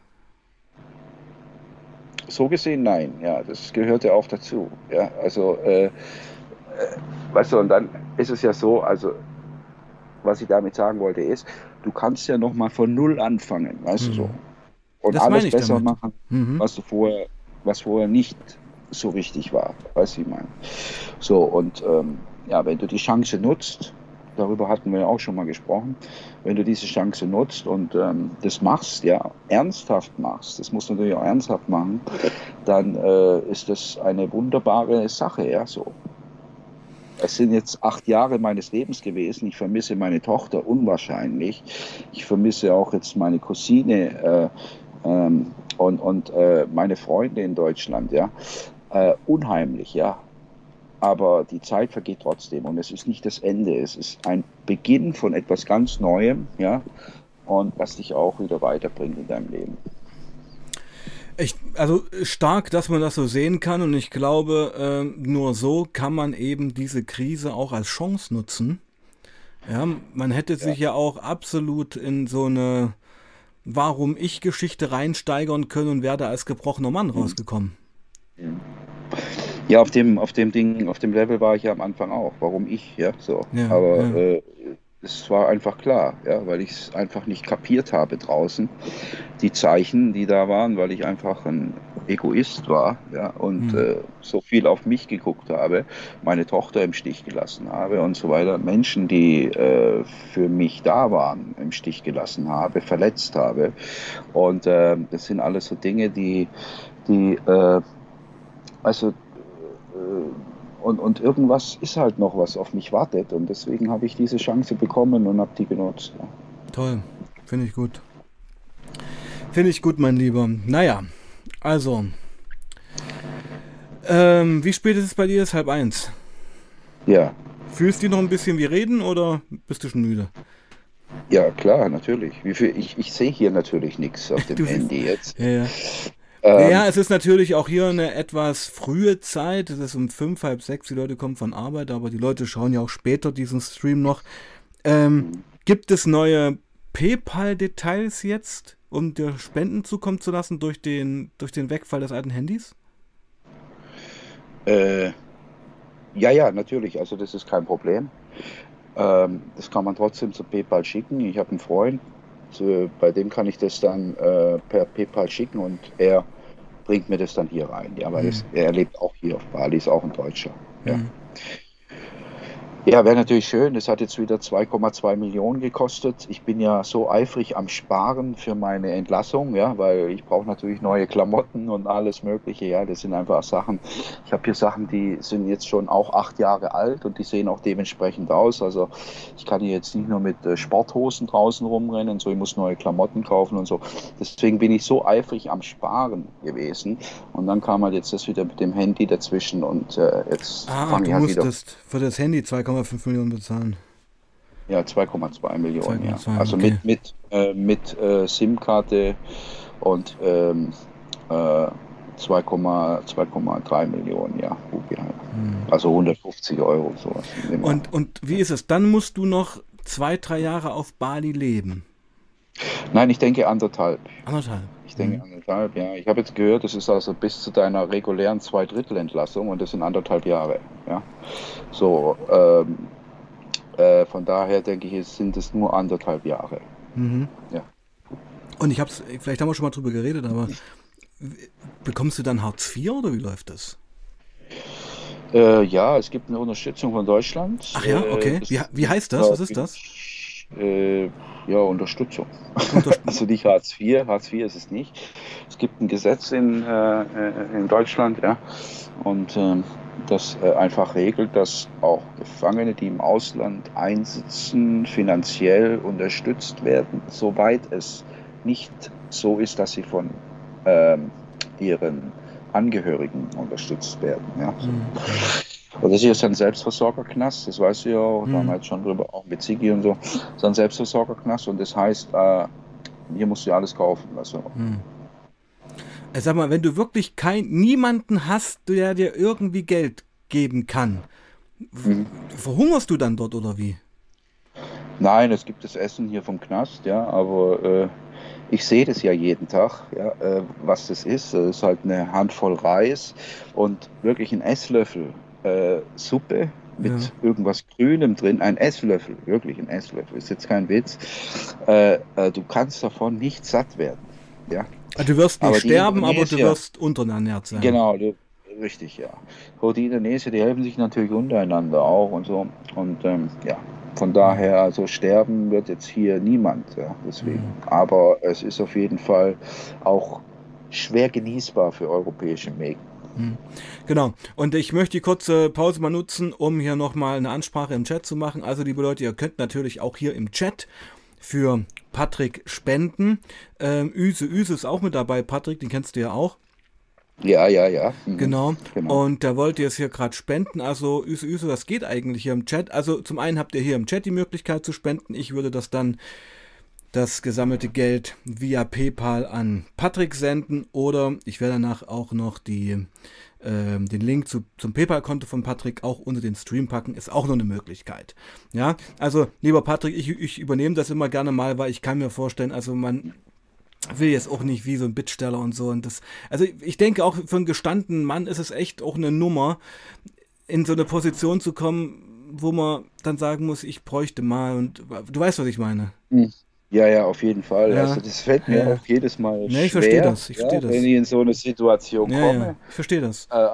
So gesehen nein, ja, das gehört ja auch dazu. Ja, also, äh, weißt du, und dann ist es ja so, also, was ich damit sagen wollte, ist, du kannst ja nochmal von Null anfangen, weißt mhm. du so. Und das alles besser damit. machen, mhm. was du vorher, was vorher nicht so wichtig war, weißt du, ich meine. So, und ähm, ja, wenn du die Chance nutzt, darüber hatten wir ja auch schon mal gesprochen, wenn du diese Chance nutzt und ähm, das machst, ja, ernsthaft machst, das musst du natürlich auch ernsthaft machen, dann äh, ist das eine wunderbare Sache, ja, so. Es sind jetzt acht Jahre meines Lebens gewesen. Ich vermisse meine Tochter unwahrscheinlich. Ich vermisse auch jetzt meine Cousine äh, ähm, und, und äh, meine Freunde in Deutschland, ja. Äh, unheimlich, ja aber die Zeit vergeht trotzdem und es ist nicht das Ende, es ist ein Beginn von etwas ganz Neuem, ja, und was dich auch wieder weiterbringt in deinem Leben. Ich, also stark, dass man das so sehen kann und ich glaube, äh, nur so kann man eben diese Krise auch als Chance nutzen. Ja, man hätte sich ja, ja auch absolut in so eine Warum ich Geschichte reinsteigern können und wäre da als gebrochener Mann mhm. rausgekommen. Ja, auf dem, auf dem Ding, auf dem Level war ich ja am Anfang auch. Warum ich, ja, so. Ja, Aber ja. Äh, Das war einfach klar, ja, weil ich es einfach nicht kapiert habe draußen. Die Zeichen, die da waren, weil ich einfach ein Egoist war ja, und mhm. äh, so viel auf mich geguckt habe, meine Tochter im Stich gelassen habe und so weiter. Menschen, die äh, für mich da waren, im Stich gelassen habe, verletzt habe. Und äh, das sind alles so Dinge, die, die äh, also äh, und, und irgendwas ist halt noch, was auf mich wartet. Und deswegen habe ich diese Chance bekommen und habe die genutzt. Ja. Toll, finde ich gut. Finde ich gut, mein Lieber. Naja, also. Ähm, wie spät ist es bei dir? Ist halb eins. Ja. Fühlst du dich noch ein bisschen wie reden oder bist du schon müde? Ja, klar, natürlich. Wie viel, ich, ich sehe hier natürlich nichts auf dem Handy jetzt. Ja, ja. Ähm, ja, es ist natürlich auch hier eine etwas frühe Zeit. Es ist um fünf, halb sechs. Die Leute kommen von Arbeit, aber die Leute schauen ja auch später diesen Stream noch. Ähm, gibt es neue PayPal-Details jetzt, um dir Spenden zukommen zu lassen durch den, durch den Wegfall des alten Handys? Äh, ja, ja, natürlich. Also das ist kein Problem. Ähm, das kann man trotzdem zu PayPal schicken. Ich habe einen Freund, bei dem kann ich das dann äh, per PayPal schicken und er bringt mir das dann hier rein. Ja, weil mhm. es, er lebt auch hier auf Bali, ist auch ein Deutscher. Ja. Mhm. Ja, wäre natürlich schön. Es hat jetzt wieder 2,2 Millionen gekostet. Ich bin ja so eifrig am Sparen für meine Entlassung, ja, weil ich brauche natürlich neue Klamotten und alles Mögliche. Ja, das sind einfach Sachen. Ich habe hier Sachen, die sind jetzt schon auch acht Jahre alt und die sehen auch dementsprechend aus. Also ich kann hier jetzt nicht nur mit äh, Sporthosen draußen rumrennen, so ich muss neue Klamotten kaufen und so. Deswegen bin ich so eifrig am Sparen gewesen. Und dann kam halt jetzt das wieder mit dem Handy dazwischen und äh, jetzt ah, fange ich halt wieder. für das Handy 2,5 2,5 Millionen bezahlen. Ja, 2,2 Millionen, 2, ja. 2, also okay. mit, mit, äh, mit äh, SIM-Karte und ähm, äh, 2,3 Millionen, ja, Rupiah. Hm. Also 150 Euro sowas. Und, und wie ist es? Dann musst du noch zwei, drei Jahre auf Bali leben. Nein, ich denke anderthalb. Anderthalb. Ich denke mhm. anderthalb, ja. Ich habe jetzt gehört, das ist also bis zu deiner regulären Zweidrittelentlassung und das sind anderthalb Jahre. Ja. So, ähm, äh, von daher denke ich, sind es nur anderthalb Jahre. Mhm. Ja. Und ich habe es, vielleicht haben wir schon mal drüber geredet, aber bekommst du dann Hartz IV oder wie läuft das? Äh, ja, es gibt eine Unterstützung von Deutschland. Ach ja, okay. Äh, wie, wie heißt das? Was ist das? Äh, ja, Unterstützung. also nicht Hartz IV, Hartz IV ist es nicht. Es gibt ein Gesetz in, äh, in Deutschland, ja, und äh, das äh, einfach regelt, dass auch Gefangene, die im Ausland einsitzen, finanziell unterstützt werden, soweit es nicht so ist, dass sie von ähm, ihren Angehörigen unterstützt werden. Ja. Mhm. Und das ist jetzt ein Selbstversorgerknast, das weißt du ja auch, mhm. damals schon drüber, auch mit Ziggy und so. Das ist ein Selbstversorgerknast und das heißt, äh, hier musst du ja alles kaufen. Also. Mhm. Sag mal, wenn du wirklich kein, niemanden hast, der dir irgendwie Geld geben kann, mhm. verhungerst du dann dort oder wie? Nein, es gibt das Essen hier vom Knast, ja, aber äh, ich sehe das ja jeden Tag, ja, äh, was das ist. Das ist halt eine Handvoll Reis und wirklich ein Esslöffel äh, Suppe mit ja. irgendwas Grünem drin, ein Esslöffel, wirklich ein Esslöffel, ist jetzt kein Witz. Äh, äh, du kannst davon nicht satt werden. Ja. Also du wirst nicht aber sterben, aber du wirst unterernährt sein. Genau, du, richtig, ja. Die Indonesier, die helfen sich natürlich untereinander auch und so. Und ähm, ja, von daher, also sterben wird jetzt hier niemand, ja, deswegen. Mhm. Aber es ist auf jeden Fall auch schwer genießbar für europäische Mägen. Hm. Genau. Und ich möchte die kurze Pause mal nutzen, um hier nochmal eine Ansprache im Chat zu machen. Also, liebe Leute, ihr könnt natürlich auch hier im Chat für Patrick spenden. Ähm, Üse, Üse ist auch mit dabei, Patrick, den kennst du ja auch. Ja, ja, ja. Mhm. Genau. genau. Und da wollt ihr es hier gerade spenden. Also, Üse, Üse, das geht eigentlich hier im Chat. Also, zum einen habt ihr hier im Chat die Möglichkeit zu spenden. Ich würde das dann das gesammelte Geld via PayPal an Patrick senden oder ich werde danach auch noch die, äh, den Link zu, zum PayPal-Konto von Patrick auch unter den Stream packen, ist auch noch eine Möglichkeit. Ja, also lieber Patrick, ich, ich übernehme das immer gerne mal, weil ich kann mir vorstellen, also man will jetzt auch nicht wie so ein Bittsteller und so und das, also ich denke auch für einen gestandenen Mann ist es echt auch eine Nummer, in so eine Position zu kommen, wo man dann sagen muss, ich bräuchte mal und du weißt, was ich meine. Hm. Ja, ja, auf jeden Fall. Ja. Also das fällt mir ja. auch jedes Mal ja, ich verstehe das. Ich verstehe ja, das. Wenn ich in so eine Situation ja, komme. Ich verstehe das. Äh, äh,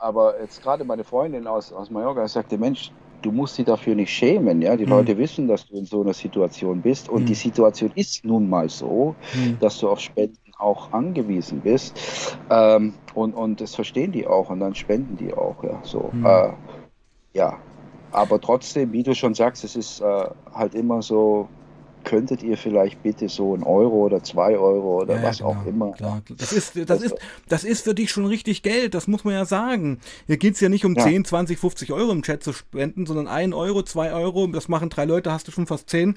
aber jetzt gerade meine Freundin aus, aus Mallorca sagte, Mensch, du musst dich dafür nicht schämen. Ja? Die mhm. Leute wissen, dass du in so einer Situation bist. Und mhm. die Situation ist nun mal so, mhm. dass du auf Spenden auch angewiesen bist. Ähm, und, und das verstehen die auch und dann spenden die auch. Ja, so. Mhm. Äh, ja. Aber trotzdem, wie du schon sagst, es ist äh, halt immer so, könntet ihr vielleicht bitte so ein Euro oder zwei Euro oder ja, was ja, genau, auch immer. Klar. Das, ist, das, ist, das ist für dich schon richtig Geld, das muss man ja sagen. Hier geht es ja nicht um ja. 10, 20, 50 Euro im Chat zu spenden, sondern ein Euro, zwei Euro, das machen drei Leute, hast du schon fast zehn.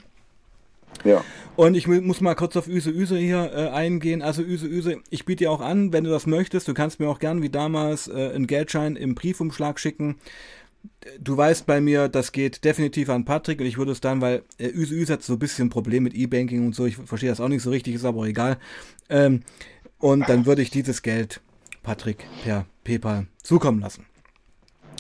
Ja. Und ich muss mal kurz auf Üse Üse hier äh, eingehen. Also Üse Üse, ich biete dir auch an, wenn du das möchtest, du kannst mir auch gern wie damals äh, einen Geldschein im Briefumschlag schicken du weißt bei mir, das geht definitiv an Patrick und ich würde es dann, weil äh, Üse Üse hat so ein bisschen ein Problem mit E-Banking und so, ich verstehe das auch nicht so richtig, ist aber egal. Ähm, und dann würde ich dieses Geld Patrick per PayPal zukommen lassen.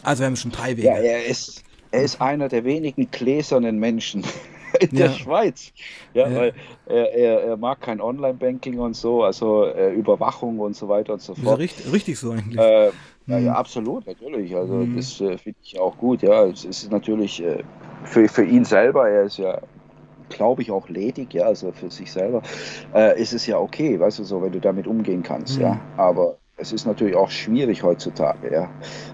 Also wir haben schon drei Wege. Ja, er ist, er ist einer der wenigen gläsernen Menschen in der Schweiz. Ja, ja. weil er, er, er, mag kein Online-Banking und so, also äh, Überwachung und so weiter und so fort. Richtig, richtig so eigentlich. Äh, ja, ja, mhm. absolut, natürlich. Also mhm. das äh, finde ich auch gut. Ja, es ist natürlich äh, für, für ihn selber, er ist ja, glaube ich, auch ledig, ja, also für sich selber, äh, ist es ja okay, weißt du, so, wenn du damit umgehen kannst, mhm. ja. Aber es ist natürlich auch schwierig heutzutage, ja,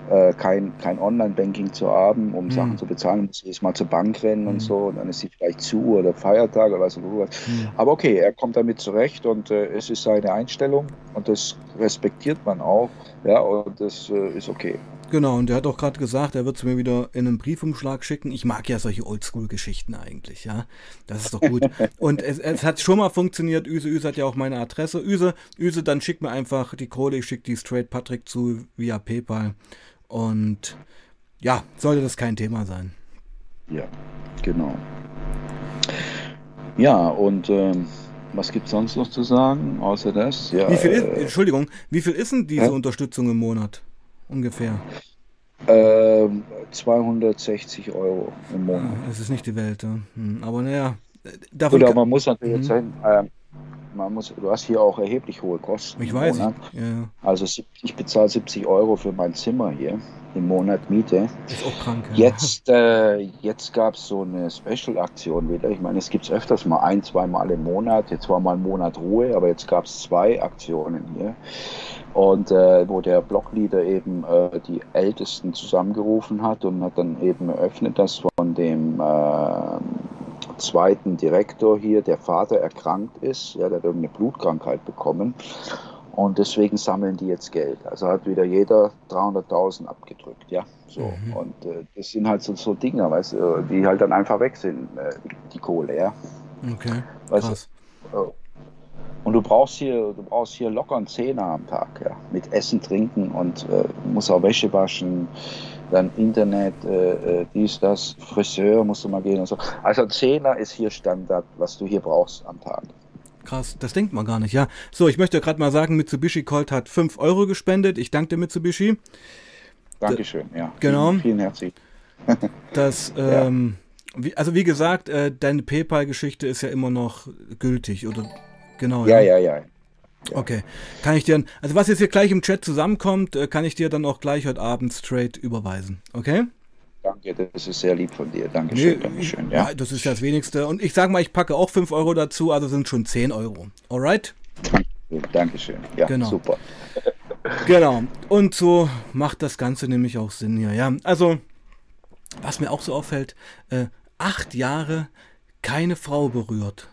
äh, kein, kein Online-Banking zu haben, um mhm. Sachen zu bezahlen, muss ich mal zur Bank rennen mhm. und so, und dann ist sie vielleicht zu oder Feiertag oder was auch immer. Mhm. Aber okay, er kommt damit zurecht und äh, es ist seine Einstellung und das respektiert man auch, ja, und das äh, ist okay. Genau, und er hat auch gerade gesagt, er wird es mir wieder in einen Briefumschlag schicken. Ich mag ja solche Oldschool-Geschichten eigentlich, ja. Das ist doch gut. und es, es, hat schon mal funktioniert. Üse, Üse hat ja auch meine Adresse. Üse, Üse, dann schick mir einfach die Kohle, ich schicke die straight Patrick zu via PayPal. Und ja, sollte das kein Thema sein. Ja, genau. Ja, und ähm, was gibt es sonst noch zu sagen, außer das? Ja, wie viel ist, äh, Entschuldigung, wie viel ist denn diese äh? Unterstützung im Monat? ungefähr? Ähm, 260 Euro im Monat. Ja, das ist nicht die Welt, ja. Hm, aber naja. Davon aber man muss natürlich jetzt sagen, ähm, man muss, du hast hier auch erheblich hohe Kosten. Ich weiß. Ja. Also ich bezahle 70 Euro für mein Zimmer hier im Monat Miete. Ist auch krank. Ja. Jetzt, äh, jetzt gab es so eine Special-Aktion wieder. Ich meine, es gibt es öfters mal ein, zwei Mal im Monat. Jetzt war mal ein Monat Ruhe, aber jetzt gab es zwei Aktionen hier. Und äh, wo der Blockleader eben äh, die Ältesten zusammengerufen hat und hat dann eben eröffnet, dass von dem äh, zweiten Direktor hier der Vater erkrankt ist. Ja, der hat irgendeine Blutkrankheit bekommen. Und deswegen sammeln die jetzt Geld. Also hat wieder jeder 300.000 abgedrückt, ja. So. Mhm. Und äh, das sind halt so, so Dinge, weißt du, die halt dann einfach weg sind, äh, die Kohle, ja. Okay. Weißt Krass. Du, äh, und du brauchst hier, du brauchst hier locker einen Zehner am Tag, ja. Mit Essen, Trinken und äh, musst auch Wäsche waschen, dann Internet, äh, äh, dies, das, Friseur musst du mal gehen und so. Also Zehner ist hier Standard, was du hier brauchst am Tag. Krass, das denkt man gar nicht, ja. So, ich möchte gerade mal sagen, Mitsubishi Colt hat 5 Euro gespendet. Ich danke dir, Mitsubishi. Dankeschön, ja. Genau. Vielen, vielen herzlich. das, ähm, ja. wie, also wie gesagt, äh, deine PayPal-Geschichte ist ja immer noch gültig, oder? Genau. Ja, ja, ja. ja. Okay. Kann ich dir, also was jetzt hier gleich im Chat zusammenkommt, äh, kann ich dir dann auch gleich heute Abend straight überweisen. Okay? Danke, das ist sehr lieb von dir. Dankeschön, nee, Dankeschön. Ja. ja, das ist das Wenigste. Und ich sage mal, ich packe auch 5 Euro dazu, also sind schon 10 Euro. Alright? Dankeschön. Ja, genau. super. genau. Und so macht das Ganze nämlich auch Sinn hier. Ja, also, was mir auch so auffällt, äh, acht Jahre keine Frau berührt.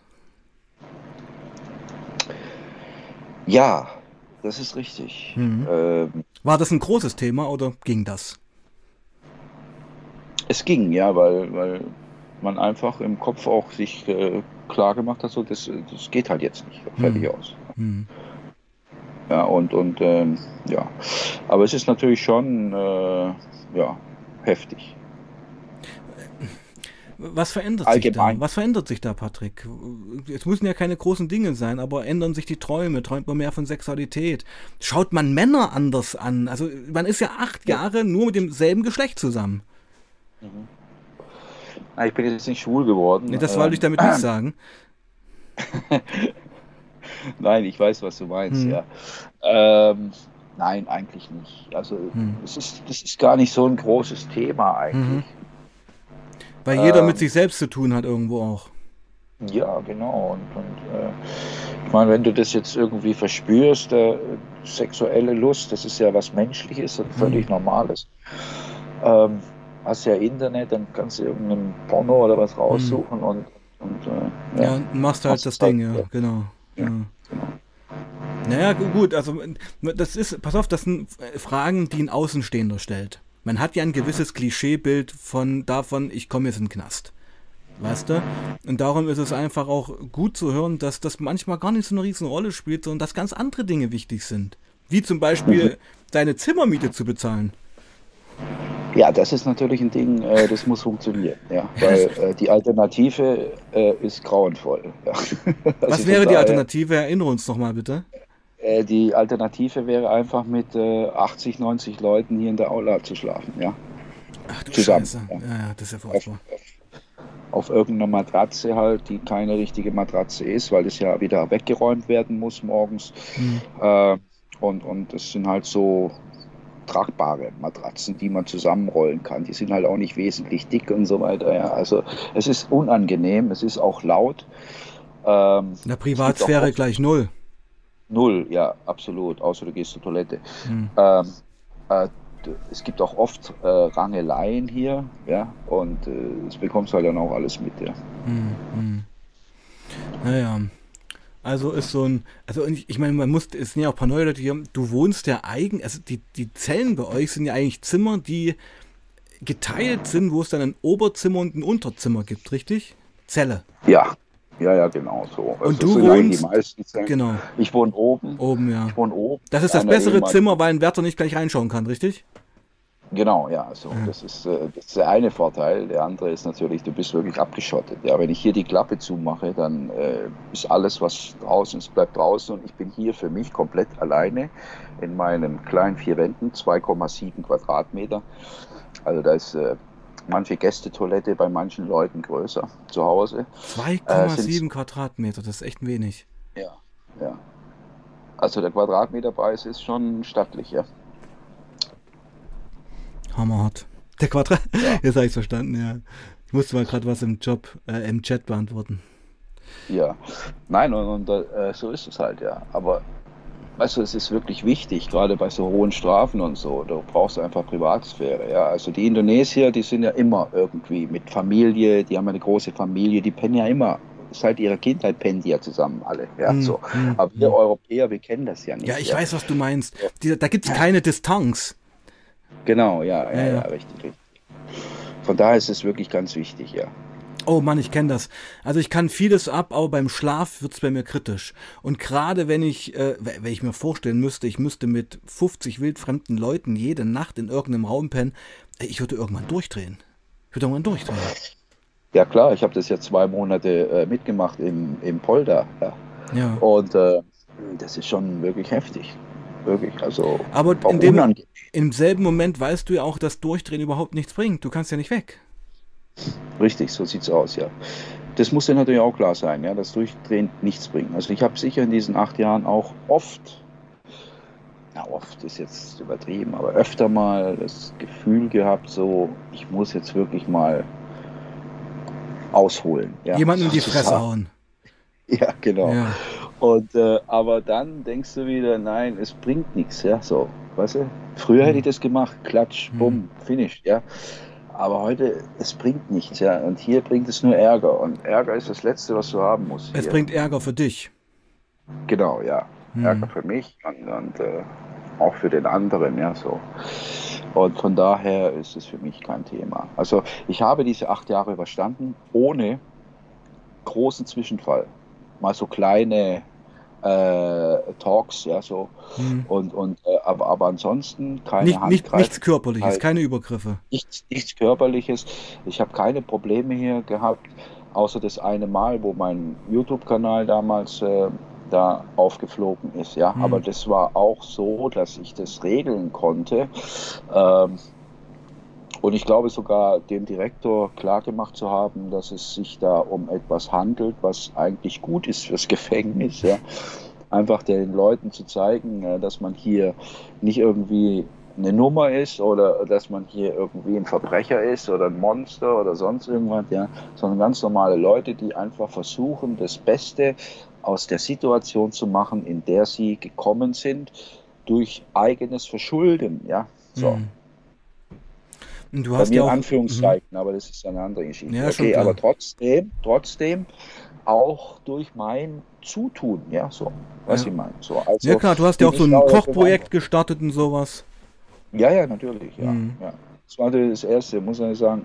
Ja, das ist richtig. Mhm. Ähm, War das ein großes Thema oder ging das? Es ging, ja, weil, weil man einfach im Kopf auch sich äh, klar gemacht hat, so das, das geht halt jetzt nicht fertig mhm. aus. Mhm. Ja, und, und ähm, ja. Aber es ist natürlich schon äh, ja, heftig. Was verändert Allgemein. sich da? Was verändert sich da, Patrick? Es müssen ja keine großen Dinge sein, aber ändern sich die Träume? Träumt man mehr von Sexualität? Schaut man Männer anders an? Also man ist ja acht ja. Jahre nur mit demselben Geschlecht zusammen. Mhm. Ich bin jetzt nicht schwul geworden. Nee, das wollte ich damit nicht sagen. Nein, ich weiß, was du meinst, hm. ja. Ähm, nein, eigentlich nicht. Also hm. es ist, das ist gar nicht so ein großes Thema eigentlich. Mhm. Weil jeder ähm, mit sich selbst zu tun hat irgendwo auch. Ja, genau. Und, und äh, ich meine, wenn du das jetzt irgendwie verspürst, äh, sexuelle Lust, das ist ja was Menschliches und völlig mhm. Normales. Ähm, hast ja Internet, dann kannst du irgendeinen Porno oder was raussuchen mhm. und, und äh, ja, ja, machst halt das Ding, ja, genau. Ja, ja. Genau. Naja, gut, also das ist, pass auf, das sind Fragen, die ein Außenstehender stellt. Man hat ja ein gewisses Klischeebild von davon, ich komme jetzt in den Knast. Weißt du? Und darum ist es einfach auch gut zu hören, dass das manchmal gar nicht so eine riesen Rolle spielt, sondern dass ganz andere Dinge wichtig sind. Wie zum Beispiel mhm. deine Zimmermiete zu bezahlen. Ja, das ist natürlich ein Ding, äh, das muss funktionieren, ja, weil äh, die Alternative äh, ist grauenvoll. Ja. Was also wäre die Alternative? Erinnere uns doch mal bitte. Äh, die Alternative wäre einfach mit 80, äh, 90 Leuten hier in der Aula zu schlafen, ja. Ach du Zusammen, Scheiße. Ja. ja, das ist ja furchtbar. Auf, auf, irgendeiner Matratze halt, die keine richtige Matratze ist, weil es ja wieder weggeräumt werden muss morgens. Äh, und, und das sind halt so tragbare Matratzen, die man zusammenrollen kann. Die sind halt auch nicht wesentlich dick und so weiter. Ja. Also es ist unangenehm, es ist auch laut. Ähm, Na, Privatsphäre gleich null. Null, ja, absolut, außer du gehst zur Toilette. Hm. Ähm, äh, es gibt auch oft äh, Rangeleien hier, ja, und äh, das bekommst du halt dann auch alles mit, ja. Hm, hm. Naja. Also ist so ein, also ich, ich meine, man muss, es sind ja auch ein paar neue Leute hier, du wohnst ja eigen, also die, die Zellen bei euch sind ja eigentlich Zimmer, die geteilt sind, wo es dann ein Oberzimmer und ein Unterzimmer gibt, richtig? Zelle. Ja, ja, ja, genau so. Und also du wohnst, genau. Ich wohne oben. Oben, ja. Ich wohne oben. Das ist das bessere Zimmer, weil ein Wärter nicht gleich reinschauen kann, richtig? Genau, ja, also ja. Das, ist, äh, das ist der eine Vorteil. Der andere ist natürlich, du bist wirklich abgeschottet. Ja, wenn ich hier die Klappe zumache, dann äh, ist alles, was draußen ist, bleibt draußen und ich bin hier für mich komplett alleine in meinen kleinen vier Wänden, 2,7 Quadratmeter. Also da ist äh, manche Gästetoilette bei manchen Leuten größer zu Hause. 2,7 äh, Quadratmeter, das ist echt wenig. Ja, ja. Also der Quadratmeterpreis ist schon stattlich, ja. Hammerhart. Der Quadrat. Ja. Jetzt habe ich verstanden, ja. Ich musste mal gerade was im Job, äh, im Chat beantworten. Ja, nein, und, und äh, so ist es halt, ja. Aber weißt du, es ist wirklich wichtig, gerade bei so hohen Strafen und so. Du brauchst einfach Privatsphäre. Ja? Also die Indonesier, die sind ja immer irgendwie mit Familie, die haben eine große Familie, die pennen ja immer. Seit ihrer Kindheit pennen die ja zusammen alle. Ja, mm, so. Mm, Aber wir mm. Europäer, wir kennen das ja nicht. Ja, ich ja. weiß, was du meinst. Die, da gibt es keine Distanz. Genau, ja, ja, ja, ja, richtig, richtig. Von daher ist es wirklich ganz wichtig, ja. Oh Mann, ich kenne das. Also ich kann vieles ab, aber beim Schlaf wird es bei mir kritisch. Und gerade wenn ich, äh, wenn ich mir vorstellen müsste, ich müsste mit 50 wildfremden Leuten jede Nacht in irgendeinem Raum pennen, ich würde irgendwann durchdrehen. Ich würde irgendwann durchdrehen. Ja klar, ich habe das ja zwei Monate äh, mitgemacht im, im Polder. Ja. ja. Und äh, das ist schon wirklich heftig. Wirklich, also. Aber in dem, im selben Moment weißt du ja auch, dass Durchdrehen überhaupt nichts bringt. Du kannst ja nicht weg. Richtig, so sieht es aus, ja. Das muss ja natürlich auch klar sein, ja, dass Durchdrehen nichts bringt. Also ich habe sicher in diesen acht Jahren auch oft, ja oft ist jetzt übertrieben, aber öfter mal das Gefühl gehabt, so ich muss jetzt wirklich mal ausholen. Ja. Jemanden in die Fresse hauen. Ja, genau. Ja. Und äh, aber dann denkst du wieder, nein, es bringt nichts, ja, so, weißt du? Früher hm. hätte ich das gemacht, klatsch, bumm, hm. finish, ja. Aber heute, es bringt nichts, ja. Und hier bringt es nur Ärger. Und Ärger ist das Letzte, was du haben musst. Es bringt Ärger für dich. Genau, ja. Hm. Ärger für mich und, und äh, auch für den anderen, ja, so. Und von daher ist es für mich kein Thema. Also ich habe diese acht Jahre überstanden, ohne großen Zwischenfall. Mal so kleine äh, Talks, ja, so. Mhm. Und, und, äh, aber, aber ansonsten keine nicht, nicht Nichts Körperliches, halt, keine Übergriffe. Nichts, nichts Körperliches. Ich habe keine Probleme hier gehabt, außer das eine Mal, wo mein YouTube-Kanal damals äh, da aufgeflogen ist, ja. Mhm. Aber das war auch so, dass ich das regeln konnte. Ähm, Und ich glaube sogar dem Direktor klargemacht zu haben, dass es sich da um etwas handelt, was eigentlich gut ist fürs Gefängnis. Ja. Einfach den Leuten zu zeigen, äh, dass man hier nicht irgendwie eine Nummer ist oder dass man hier irgendwie ein Verbrecher ist oder ein Monster oder sonst irgendwas, ja, sondern ganz normale Leute, die einfach versuchen, das Beste aus der Situation zu machen, in der sie gekommen sind, durch eigenes Verschulden, ja. So. Mhm. Du hast ja auch, Anführungszeichen, mh. aber das ist eine andere Geschichte. Ja, okay, aber trotzdem, trotzdem auch durch mein Zutun, ja, so, was ja. ich meine. So, also ja klar, du hast ja auch so ein Kochprojekt gestartet und sowas. Ja, ja, natürlich, ja. Mhm. ja. Das war das Erste, muss ich sagen,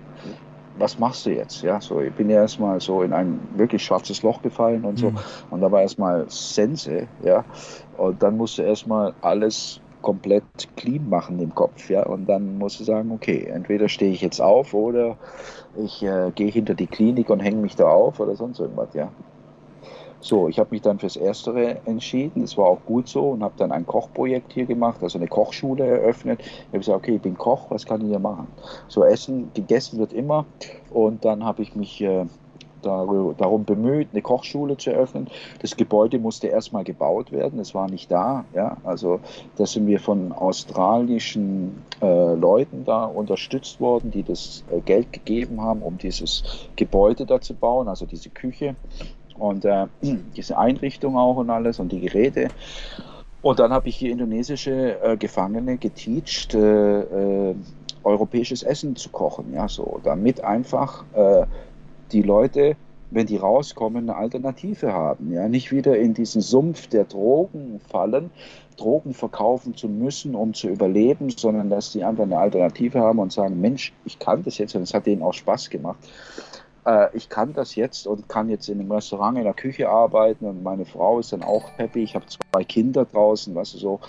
was machst du jetzt? Ja, so, ich bin ja erstmal so in ein wirklich schwarzes Loch gefallen und so. Mhm. Und da war erstmal Sense, ja. Und dann musst du erstmal alles komplett clean machen im Kopf, ja. Und dann musst du sagen, okay, entweder stehe ich jetzt auf oder ich äh, gehe hinter die Klinik und hänge mich da auf oder sonst irgendwas, ja. So, ich habe mich dann fürs Erstere entschieden. Das war auch gut so und habe dann ein Kochprojekt hier gemacht, also eine Kochschule eröffnet. Ich habe gesagt, okay, ich bin Koch, was kann ich hier machen? So, Essen, gegessen wird immer. Und dann habe ich mich äh, darum bemüht, eine Kochschule zu eröffnen. Das Gebäude musste erstmal gebaut werden, es war nicht da. Ja? Also da sind wir von australischen äh, Leuten da unterstützt worden, die das äh, Geld gegeben haben, um dieses Gebäude da zu bauen, also diese Küche und äh, diese Einrichtung auch und alles und die Geräte. Und dann habe ich hier indonesische äh, Gefangene geteacht, äh, äh, europäisches Essen zu kochen, ja, so, damit einfach äh, die Leute, wenn die rauskommen, eine Alternative haben, ja, nicht wieder in diesen Sumpf der Drogen fallen, Drogen verkaufen zu müssen, um zu überleben, sondern dass sie einfach eine Alternative haben und sagen, Mensch, ich kann das jetzt und es hat denen auch Spaß gemacht äh, ich kann das jetzt und kann jetzt in einem Restaurant in der Küche arbeiten und meine Frau ist dann auch happy. Ich habe zwei Kinder draußen, weißt du so.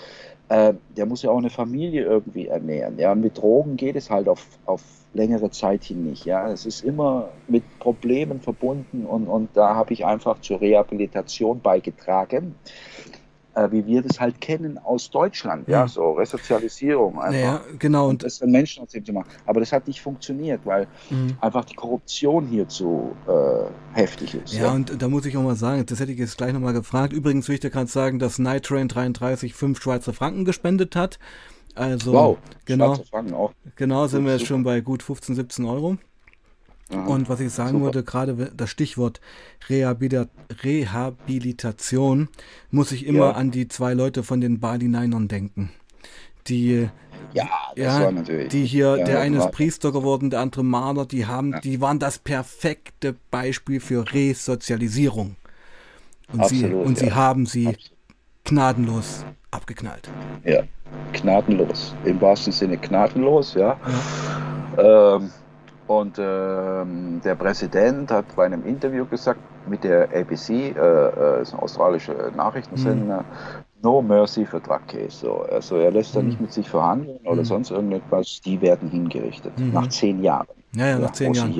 Äh, der muss ja auch eine Familie irgendwie ernähren. Ja, mit Drogen geht es halt auf, auf längere Zeit hin nicht. Ja, es ist immer mit Problemen verbunden und, und da habe ich einfach zur Rehabilitation beigetragen äh, wie wir das halt kennen aus Deutschland, ja, ja so Resozialisierung einfach. Ja, genau. Und das den Menschen zu machen. Aber das hat nicht funktioniert, weil mhm. einfach die Korruption hier zu äh, heftig ist. Ja, ja, und da muss ich auch mal sagen, das hätte ich jetzt gleich nochmal gefragt. Übrigens will ich dir gerade sagen, dass Night Train 33 5 Schweizer Franken gespendet hat. Also, wow, genau, Franken auch. Genau, sind wir jetzt schon bei gut 15, 17 Euro. Aha, und was ich sagen super. wollte, gerade das Stichwort Rehabilitation, muss ich immer ja. an die zwei Leute von den Bali Ninern denken. Die, ja, ja die hier, ja, der eine ist Priester geworden, der andere Maler, die haben, ja. die waren das perfekte Beispiel für Resozialisierung. Und, Absolut, sie, und sie haben sie Absolut. gnadenlos abgeknallt. Ja, gnadenlos. Im wahrsten Sinne gnadenlos, ja. Ähm, und ähm, der Präsident hat bei einem Interview gesagt mit der ABC, äh, äh, ist ein australischer Nachrichtensender, mhm. No Mercy für Drug Case. So, also er lässt da mhm. nicht mit sich verhandeln oder mhm. sonst irgendetwas. Die werden hingerichtet. Mhm. Nach zehn Jahren. Ja, ja, nach zehn Jahren.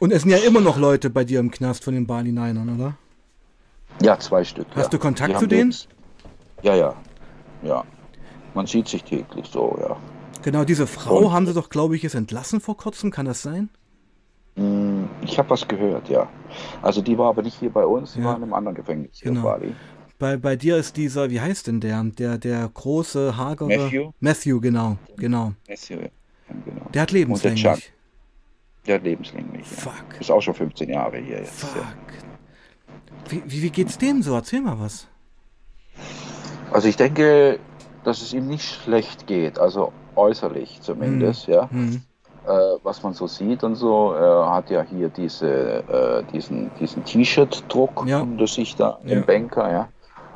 Und es sind ja immer noch Leute bei dir im Knast von den Bali Ninern, oder? Ja, zwei Stück. Hast ja. du Kontakt zu denen? Ja, ja. Ja. Man sieht sich täglich so, ja. Genau, diese Frau und, haben sie doch, glaube ich, jetzt entlassen vor kurzem, kann das sein? Hm, ich habe was gehört, ja. Also die war aber nicht hier bei uns, die ja. war in einem anderen Gefängnis hier genau. in Bali. Bei, bei dir ist dieser, wie heißt denn der? Der, der große, hagere. Matthew? Matthew, genau, genau. Matthew, ja, genau. Der hat lebenslänglich. Der, der, hat lebenslänglich. Fuck. Ja. Ist auch schon 15 Jahre hier jetzt. Fuck. Ja. Wie, wie, wie geht's dem so? Erzähl mal was. Also ich denke, dass es ihm nicht schlecht geht. Also äußerlich zumindest, mhm. ja. Mhm. Äh, was man so sieht und so. Er hat ja hier diese, äh, diesen, diesen T-Shirt-Druck ja. unter sich da ja. im Banker, ja.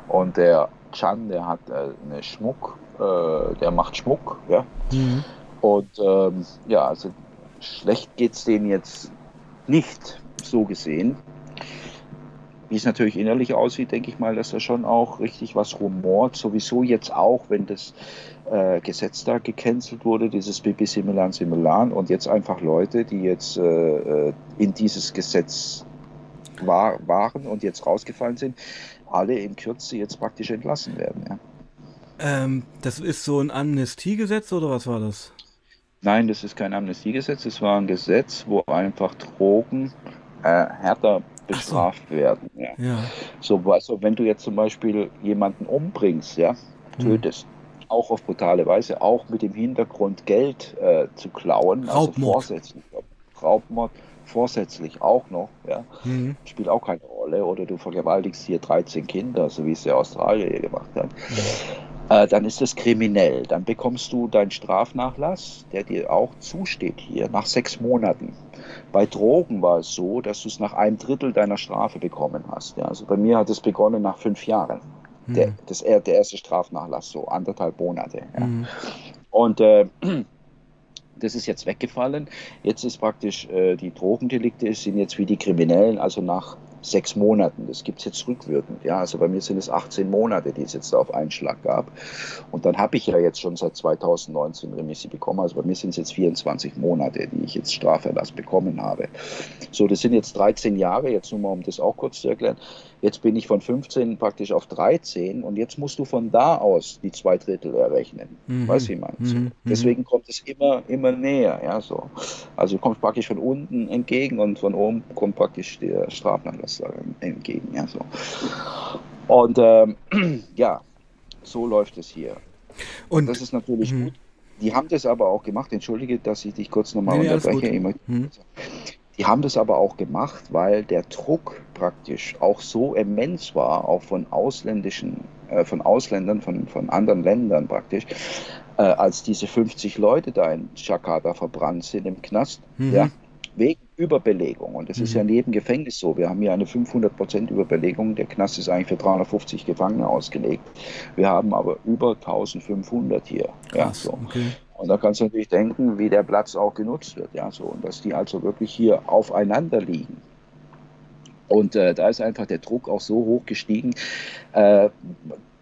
Und der Chan, der hat äh, eine Schmuck, äh, der macht Schmuck, ja. Mhm. Und ähm, ja, also schlecht geht es denen jetzt nicht so gesehen. Wie es natürlich innerlich aussieht, denke ich mal, dass er schon auch richtig was rumort. Sowieso jetzt auch, wenn das äh, Gesetz da gecancelt wurde, dieses BBC Milan Simulan. Und jetzt einfach Leute, die jetzt äh, äh, in dieses Gesetz war, waren und jetzt rausgefallen sind, alle in Kürze jetzt praktisch entlassen werden. Ja. Ähm, das ist so ein Amnestiegesetz oder was war das? Nein, das ist kein Amnestiegesetz, es war ein Gesetz, wo einfach Drogen äh, härter bestraft so. werden. Ja. ja. So, also wenn du jetzt zum Beispiel jemanden umbringst, ja, hm. tötest, hm. auch auf brutale Weise, auch mit dem Hintergrund Geld äh, zu klauen, also Raubmord. also vorsätzlich, Raubmord, vorsätzlich auch noch, ja, mhm. spielt auch keine Rolle. Oder du vergewaltigst hier 13 Kinder, so wie es der Australier hier gemacht hat. Mhm äh, dann ist das kriminell. Dann bekommst du deinen Strafnachlass, der dir auch zusteht hier, nach sechs Monaten. Bei Drogen war es so, dass du es nach einem Drittel deiner Strafe bekommen hast. Ja, also bei mir hat es begonnen nach fünf Jahren. Mhm. Der, das, der erste Strafnachlass, so anderthalb Monate. Ja. Mhm. Und äh, das ist jetzt weggefallen. Jetzt ist praktisch, äh, die Drogendelikte sind jetzt wie die Kriminellen, also nach sechs Monaten. Das gibt es jetzt rückwirkend. Ja, also bei mir sind es 18 Monate, die es jetzt auf einen Schlag gab. Und dann habe ich ja jetzt schon seit 2019 Remissi bekommen. Also bei mir sind es jetzt 24 Monate, die ich jetzt Straferlass bekommen habe. So, das sind jetzt 13 Jahre. Jetzt nur mal, um das auch kurz zu erklären. Jetzt bin ich von 15 praktisch auf 13 und jetzt musst du von da aus die zwei Drittel errechnen. Mhm. Weißt du, wie ich meine? So. Mhm. Deswegen kommt es immer, immer näher. Ja, so. Also du kommst praktisch von unten entgegen und von oben kommt praktisch der Strafnachlass entgegen. Ja, so. Und ähm, ja, so läuft es hier. Und, das ist natürlich mhm. gut. Die haben das aber auch gemacht. Entschuldige, dass ich dich kurz nochmal nee, unterbreche. Mhm. Die haben das aber auch gemacht, weil der Druck praktisch auch so immens war, auch von ausländischen, äh, von Ausländern, von, von anderen Ländern praktisch, äh, als diese 50 Leute da in Jakarta verbrannt sind im Knast, mhm. ja, wegen Überbelegung. Und das mhm. ist ja in jedem Gefängnis so. Wir haben hier eine 500% Überbelegung. Der Knast ist eigentlich für 350 Gefangene ausgelegt. Wir haben aber über 1500 hier. Krass, ja, so. okay. Und da kannst du natürlich denken, wie der Platz auch genutzt wird, ja, so. Und dass die also wirklich hier aufeinander liegen. Und äh, da ist einfach der Druck auch so hoch gestiegen, äh,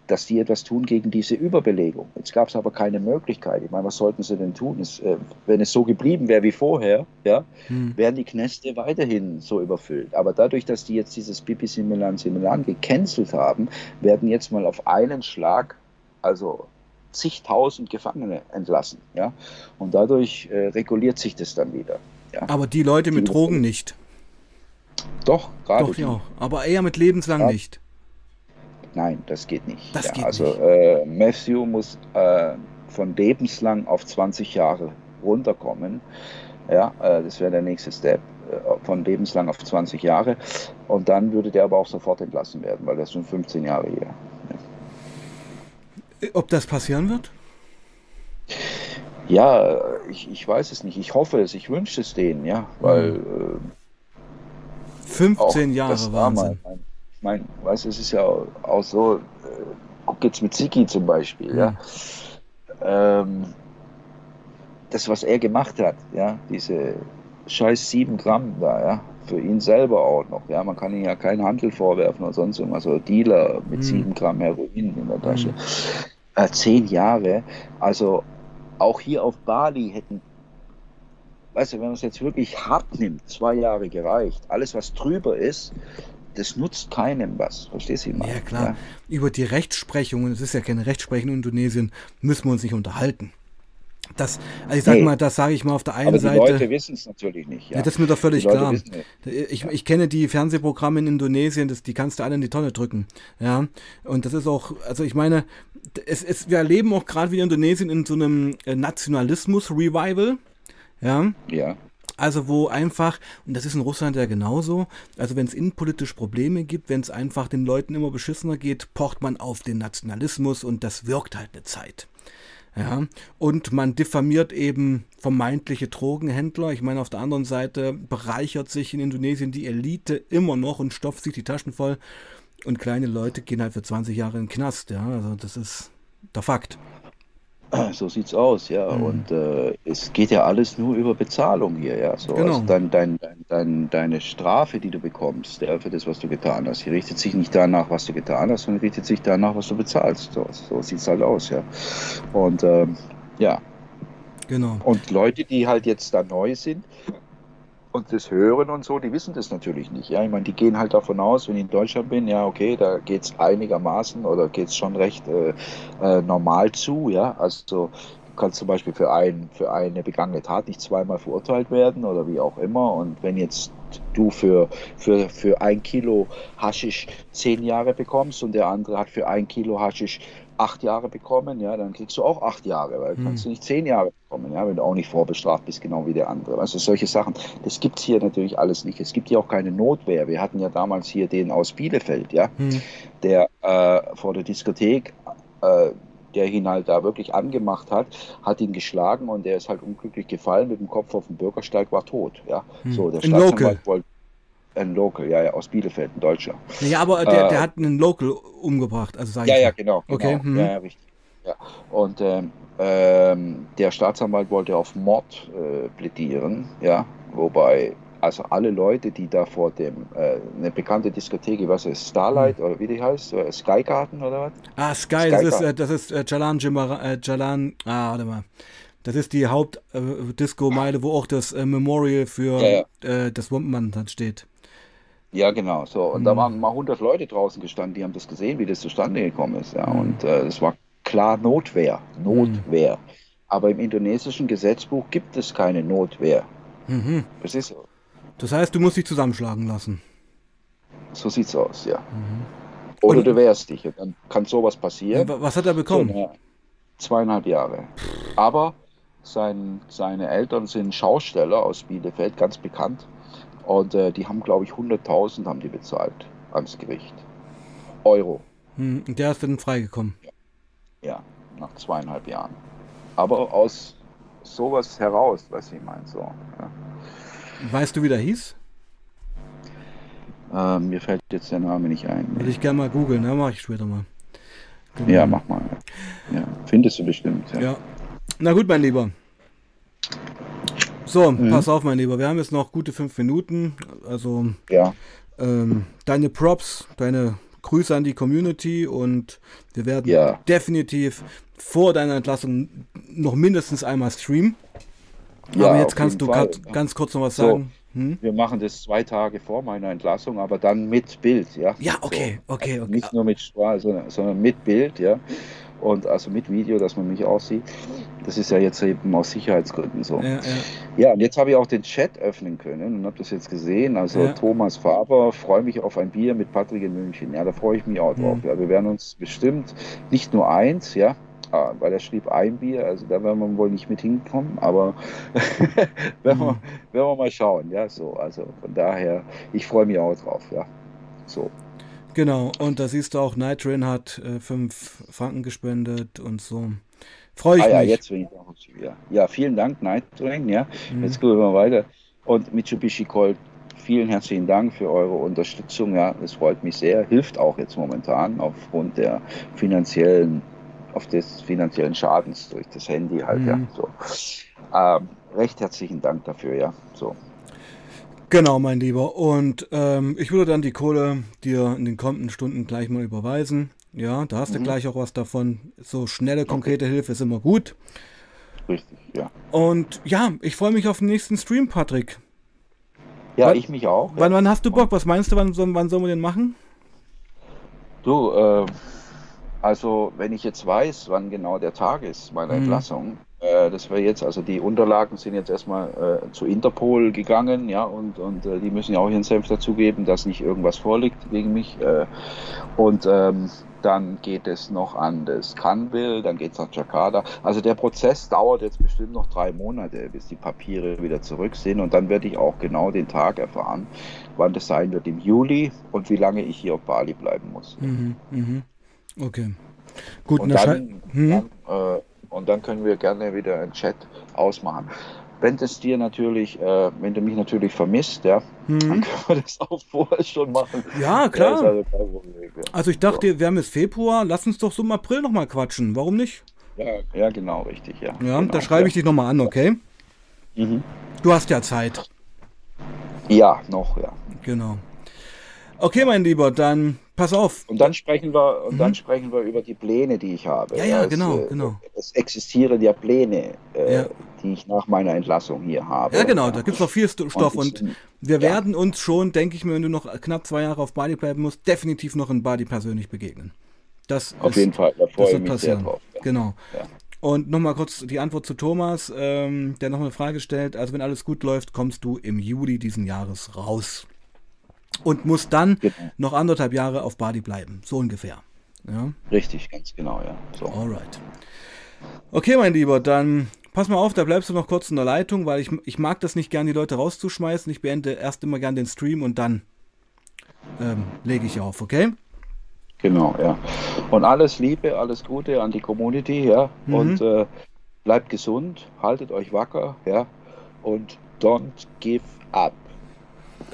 dass die etwas tun gegen diese Überbelegung. Jetzt gab es aber keine Möglichkeit. Ich meine, was sollten sie denn tun? Es, äh, wenn es so geblieben wäre wie vorher, ja, hm. wären die Knäste weiterhin so überfüllt. Aber dadurch, dass die jetzt dieses Bibi Similan Similan gecancelt haben, werden jetzt mal auf einen Schlag, also zigtausend Gefangene entlassen. Ja? Und dadurch äh, reguliert sich das dann wieder. Ja? Aber die Leute die mit Drogen nicht. Doch, gerade. Doch, ja. Aber eher mit lebenslang ja. nicht. Nein, das geht nicht. Das ja, geht also nicht. Äh, Matthew muss äh, von lebenslang auf 20 Jahre runterkommen. Ja, äh, das wäre der nächste Step äh, von lebenslang auf 20 Jahre. Und dann würde der aber auch sofort entlassen werden, weil er ist schon 15 Jahre hier. Ob das passieren wird? Ja, ich, ich weiß es nicht. Ich hoffe es, ich wünsche es denen, ja, weil. Mhm. Äh, 15 Jahre Wahnsinn. Mein, ich meine, weißt du, es ist ja auch so, äh, guck jetzt mit Siki zum Beispiel, mhm. ja. Ähm, das, was er gemacht hat, ja, diese scheiß 7 Gramm da, ja, für ihn selber auch noch. Ja, man kann ihm ja keinen Handel vorwerfen oder sonst irgendwas. Oder Dealer mit mhm. 7 Gramm Heroin in der Tasche. Mhm. Äh, zehn Jahre. Also auch hier auf Bali hätten, weißt du, wenn man es jetzt wirklich hart nimmt, zwei Jahre gereicht. Alles, was drüber ist, das nutzt keinem was. Verstehst du mal? Ja, klar. Ja? Über die Rechtsprechung, es ist ja keine Rechtsprechung in Indonesien, müssen wir uns nicht unterhalten. Das, also ich sag nee. mal, das sage ich mal auf der einen Aber die Seite. Die Leute wissen es natürlich nicht. Ja. ja. das ist mir doch völlig klar. Ich, ich kenne die Fernsehprogramme in Indonesien, das, die kannst du alle in die Tonne drücken. Ja. Und das ist auch, also ich meine, es, es, wir erleben auch gerade wieder Indonesien in so einem äh, Nationalismus-Revival. Ja. Ja. Also wo einfach, und das ist in Russland ja genauso, also wenn es innenpolitisch Probleme gibt, wenn es einfach den Leuten immer beschissener geht, pocht man auf den Nationalismus und das wirkt halt eine Zeit. Ja, und man diffamiert eben vermeintliche Drogenhändler. Ich meine, auf der anderen Seite bereichert sich in Indonesien die Elite immer noch und stopft sich die Taschen voll. Und kleine Leute gehen halt für 20 Jahre in den Knast. Ja, also das ist der Fakt. So sieht's aus, ja. Mhm. Und äh, es geht ja alles nur über Bezahlung hier, ja. So, genau. also dein, dein, dein, deine Strafe, die du bekommst, ja, für das, was du getan hast, die richtet sich nicht danach, was du getan hast, sondern richtet sich danach, was du bezahlst. So, so sieht's halt aus, ja. Und ähm, ja. Genau. Und Leute, die halt jetzt da neu sind, und das hören und so, die wissen das natürlich nicht. Ja, ich meine, die gehen halt davon aus, wenn ich in Deutschland bin, ja, okay, da geht es einigermaßen oder geht es schon recht äh, äh, normal zu, ja. Also kannst zum Beispiel für, ein, für eine begangene Tat nicht zweimal verurteilt werden oder wie auch immer. Und wenn jetzt du für, für, für ein Kilo Haschisch zehn Jahre bekommst und der andere hat für ein Kilo Haschisch acht Jahre bekommen, ja, dann kriegst du auch acht Jahre, weil hm. kannst du nicht zehn Jahre bekommen, ja, wenn du auch nicht vorbestraft bist, genau wie der andere. Also solche Sachen, das gibt es hier natürlich alles nicht. Es gibt hier auch keine Notwehr. Wir hatten ja damals hier den aus Bielefeld, ja, hm. der äh, vor der Diskothek äh, der ihn halt da wirklich angemacht hat, hat ihn geschlagen und der ist halt unglücklich gefallen mit dem Kopf auf dem Bürgersteig, war tot. Ja, hm. so der Staatsanwalt wollte ein Local, ja, ja, aus Bielefeld, in Deutschland. Ja, aber der, äh, der hat einen Local umgebracht, also sag Ja, ja, genau. genau. Okay. Hm. Ja, ja, richtig. Ja. Und ähm, ähm, der Staatsanwalt wollte auf Mord äh, plädieren, ja, wobei also alle Leute, die da vor dem, äh, eine bekannte Diskothek, was ist, Starlight hm. oder wie die heißt, oder Sky Garden oder was? Ah, Sky, Sky das ist, äh, das ist äh, Jalan Jimara, äh, Jalan, ah, warte mal. Das ist die Hauptdisco-Meile, wo auch das äh, Memorial für ja, ja. Äh, das Wompenmann steht. Ja, genau. So. Und mhm. da waren mal 100 Leute draußen gestanden, die haben das gesehen, wie das zustande gekommen ist. Ja. Mhm. Und äh, es war klar Notwehr. Notwehr. Mhm. Aber im indonesischen Gesetzbuch gibt es keine Notwehr. Mhm. Das ist so. Das heißt, du musst dich zusammenschlagen lassen. So sieht's aus, ja. Mhm. Oder und, du wehrst dich. Dann kann sowas passieren. Was hat er bekommen? So, zweieinhalb Jahre. Aber sein, seine Eltern sind Schausteller aus Bielefeld, ganz bekannt. Und äh, die haben, glaube ich, 100.000 haben die bezahlt ans Gericht. Euro. Hm, der ist dann freigekommen. Ja. ja, nach zweieinhalb Jahren. Aber aus sowas heraus, was ich meine. So, ja. Weißt du, wie der hieß? Äh, mir fällt jetzt der Name nicht ein. Würde ich gerne mal googeln, ne? Mach ich später mal. Genau. Ja, mach mal. Ja, findest du bestimmt. Ja. ja. Na gut, mein Lieber. So, mhm. pass auf, mein Lieber. Wir haben jetzt noch gute fünf Minuten. Also, ja. ähm, deine Props, deine Grüße an die Community und wir werden ja. definitiv vor deiner Entlassung noch mindestens einmal streamen. Ja, aber jetzt kannst du Fall. ganz kurz noch was so, sagen. Hm? Wir machen das zwei Tage vor meiner Entlassung, aber dann mit Bild, ja. Ja, okay, okay, okay. Nicht nur mit Sprache, sondern, sondern mit Bild, ja und also mit Video, dass man mich auch sieht. Das ist ja jetzt eben aus Sicherheitsgründen so. Ja, ja. ja und jetzt habe ich auch den Chat öffnen können und habe das jetzt gesehen. Also ja. Thomas Faber, freue mich auf ein Bier mit Patrick in München. Ja, da freue ich mich auch drauf. Mhm. Ja, wir werden uns bestimmt nicht nur eins, ja, ah, weil er schrieb ein Bier, also da werden wir wohl nicht mit hinkommen, aber werden, wir, mhm. werden wir mal schauen, ja, so, also von daher, ich freue mich auch drauf, ja, so. Genau, und da siehst du auch, Nitrin hat 5 äh, Franken gespendet und so. Freue ich ah, ja, mich. Jetzt bin ich auch wieder. Ja, vielen Dank, Nitrin. Ja, mhm. jetzt gehen wir weiter. Und Mitsubishi Colt, vielen herzlichen Dank für eure Unterstützung. Ja, es freut mich sehr. Hilft auch jetzt momentan aufgrund der finanziellen, auf des finanziellen Schadens durch das Handy halt. Mhm. Ja, so. Ähm, recht herzlichen Dank dafür. Ja, so. Genau, mein Lieber. Und ähm, ich würde dann die Kohle dir in den kommenden Stunden gleich mal überweisen. Ja, da hast mhm. du gleich auch was davon. So schnelle, konkrete okay. Hilfe ist immer gut. Richtig, ja. Und ja, ich freue mich auf den nächsten Stream, Patrick. Ja, wann, ich mich auch. Wann, wann hast du Bock? Was meinst du, wann, wann sollen wir den machen? Du, äh, also wenn ich jetzt weiß, wann genau der Tag ist meiner mhm. Entlassung, äh, das wäre jetzt, also die Unterlagen sind jetzt erstmal äh, zu Interpol gegangen, ja, und, und äh, die müssen ja auch ihren Senf dazugeben, dass nicht irgendwas vorliegt gegen mich. Äh, und ähm, dann geht es noch an das Canville, dann geht es nach Jakarta. Also der Prozess dauert jetzt bestimmt noch drei Monate, bis die Papiere wieder zurück sind. Und dann werde ich auch genau den Tag erfahren, wann das sein wird im Juli und wie lange ich hier auf Bali bleiben muss. Mhm, mh. Okay. Gut, und dann, hm? dann äh, und dann können wir gerne wieder einen Chat ausmachen. Wenn es dir natürlich, äh, wenn du mich natürlich vermisst, ja, hm. dann können wir das auch vorher schon machen. Ja, klar. Ja, also, Problem, ja. also, ich dachte, so. wir haben jetzt Februar, lass uns doch so im April nochmal quatschen. Warum nicht? Ja, ja, genau, richtig, ja. Ja, genau, da schreibe ich dich nochmal an, okay? Mhm. Du hast ja Zeit. Ja, noch, ja. Genau. Okay, mein Lieber, dann pass auf. Und dann sprechen wir, und mhm. dann sprechen wir über die Pläne, die ich habe. Ja, ja, es, genau, äh, genau. Es existieren ja Pläne, äh, ja. die ich nach meiner Entlassung hier habe. Ja, genau, da gibt es noch viel Stoff und, und wir ja. werden uns schon, denke ich mir, wenn du noch knapp zwei Jahre auf Bali bleiben musst, definitiv noch in Bali persönlich begegnen. Das auf ist, jeden Fall, da freue ich mich passieren. sehr drauf. Ja. Genau. Und nochmal kurz die Antwort zu Thomas, ähm, der noch eine Frage stellt. Also wenn alles gut läuft, kommst du im Juli diesen Jahres raus. Und musst dann genau. noch anderthalb Jahre auf Badi bleiben. So ungefähr. Ja? Richtig, ganz genau, ja. So. Alright. Okay, mein Lieber, dann pass mal auf, da bleibst du noch kurz in der Leitung, weil ich, ich mag das nicht gern, die Leute rauszuschmeißen. Ich beende erst immer gern den Stream und dann ähm, lege ich auf, okay? Genau, ja. Und alles Liebe, alles Gute an die Community, ja. Mhm. Und äh, bleibt gesund, haltet euch wacker, ja. Und don't give up.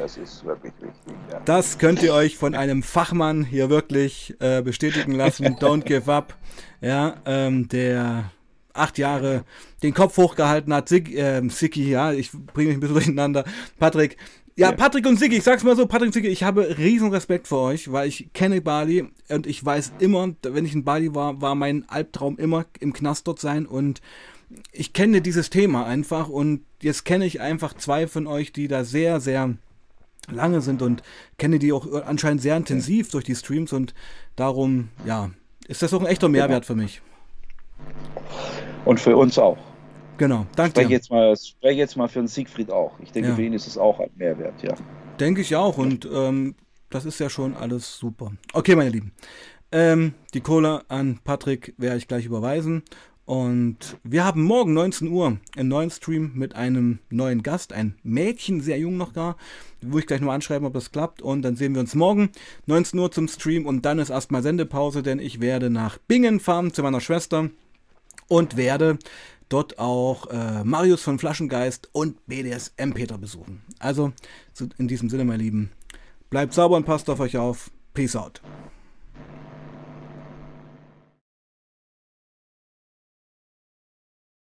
Das ist wirklich wichtig. Ja. Das könnt ihr euch von einem Fachmann hier wirklich äh, bestätigen lassen. Don't give up. Ja, ähm, der acht Jahre den Kopf hochgehalten hat. Sig, äh, Siki, ja, ich bringe mich ein bisschen durcheinander. Patrick, ja, Patrick und Siggi, ich sag's mal so, Patrick und Siggi, ich habe riesen Respekt vor euch, weil ich kenne Bali und ich weiß immer, wenn ich in Bali war, war mein Albtraum immer im Knast dort sein und ich kenne dieses Thema einfach und jetzt kenne ich einfach zwei von euch, die da sehr, sehr lange sind und kenne die auch anscheinend sehr intensiv durch die Streams und darum, ja, ist das auch ein echter Mehrwert für mich. Und für uns auch. Genau, danke. Spreche jetzt mal, spreche jetzt mal für den Siegfried auch. Ich denke, ja. für ihn ist es auch ein Mehrwert, ja. Denke ich auch und ähm, das ist ja schon alles super. Okay, meine Lieben. Ähm, die Cola an Patrick werde ich gleich überweisen. Und wir haben morgen 19 Uhr einen neuen Stream mit einem neuen Gast, ein Mädchen, sehr jung noch da, wo ich gleich nur anschreiben, ob das klappt. Und dann sehen wir uns morgen 19 Uhr zum Stream und dann ist erstmal Sendepause, denn ich werde nach Bingen fahren zu meiner Schwester und werde dort auch äh, Marius von Flaschengeist und BDSM Peter besuchen. Also in diesem Sinne, meine Lieben, bleibt sauber und passt auf euch auf. Peace out.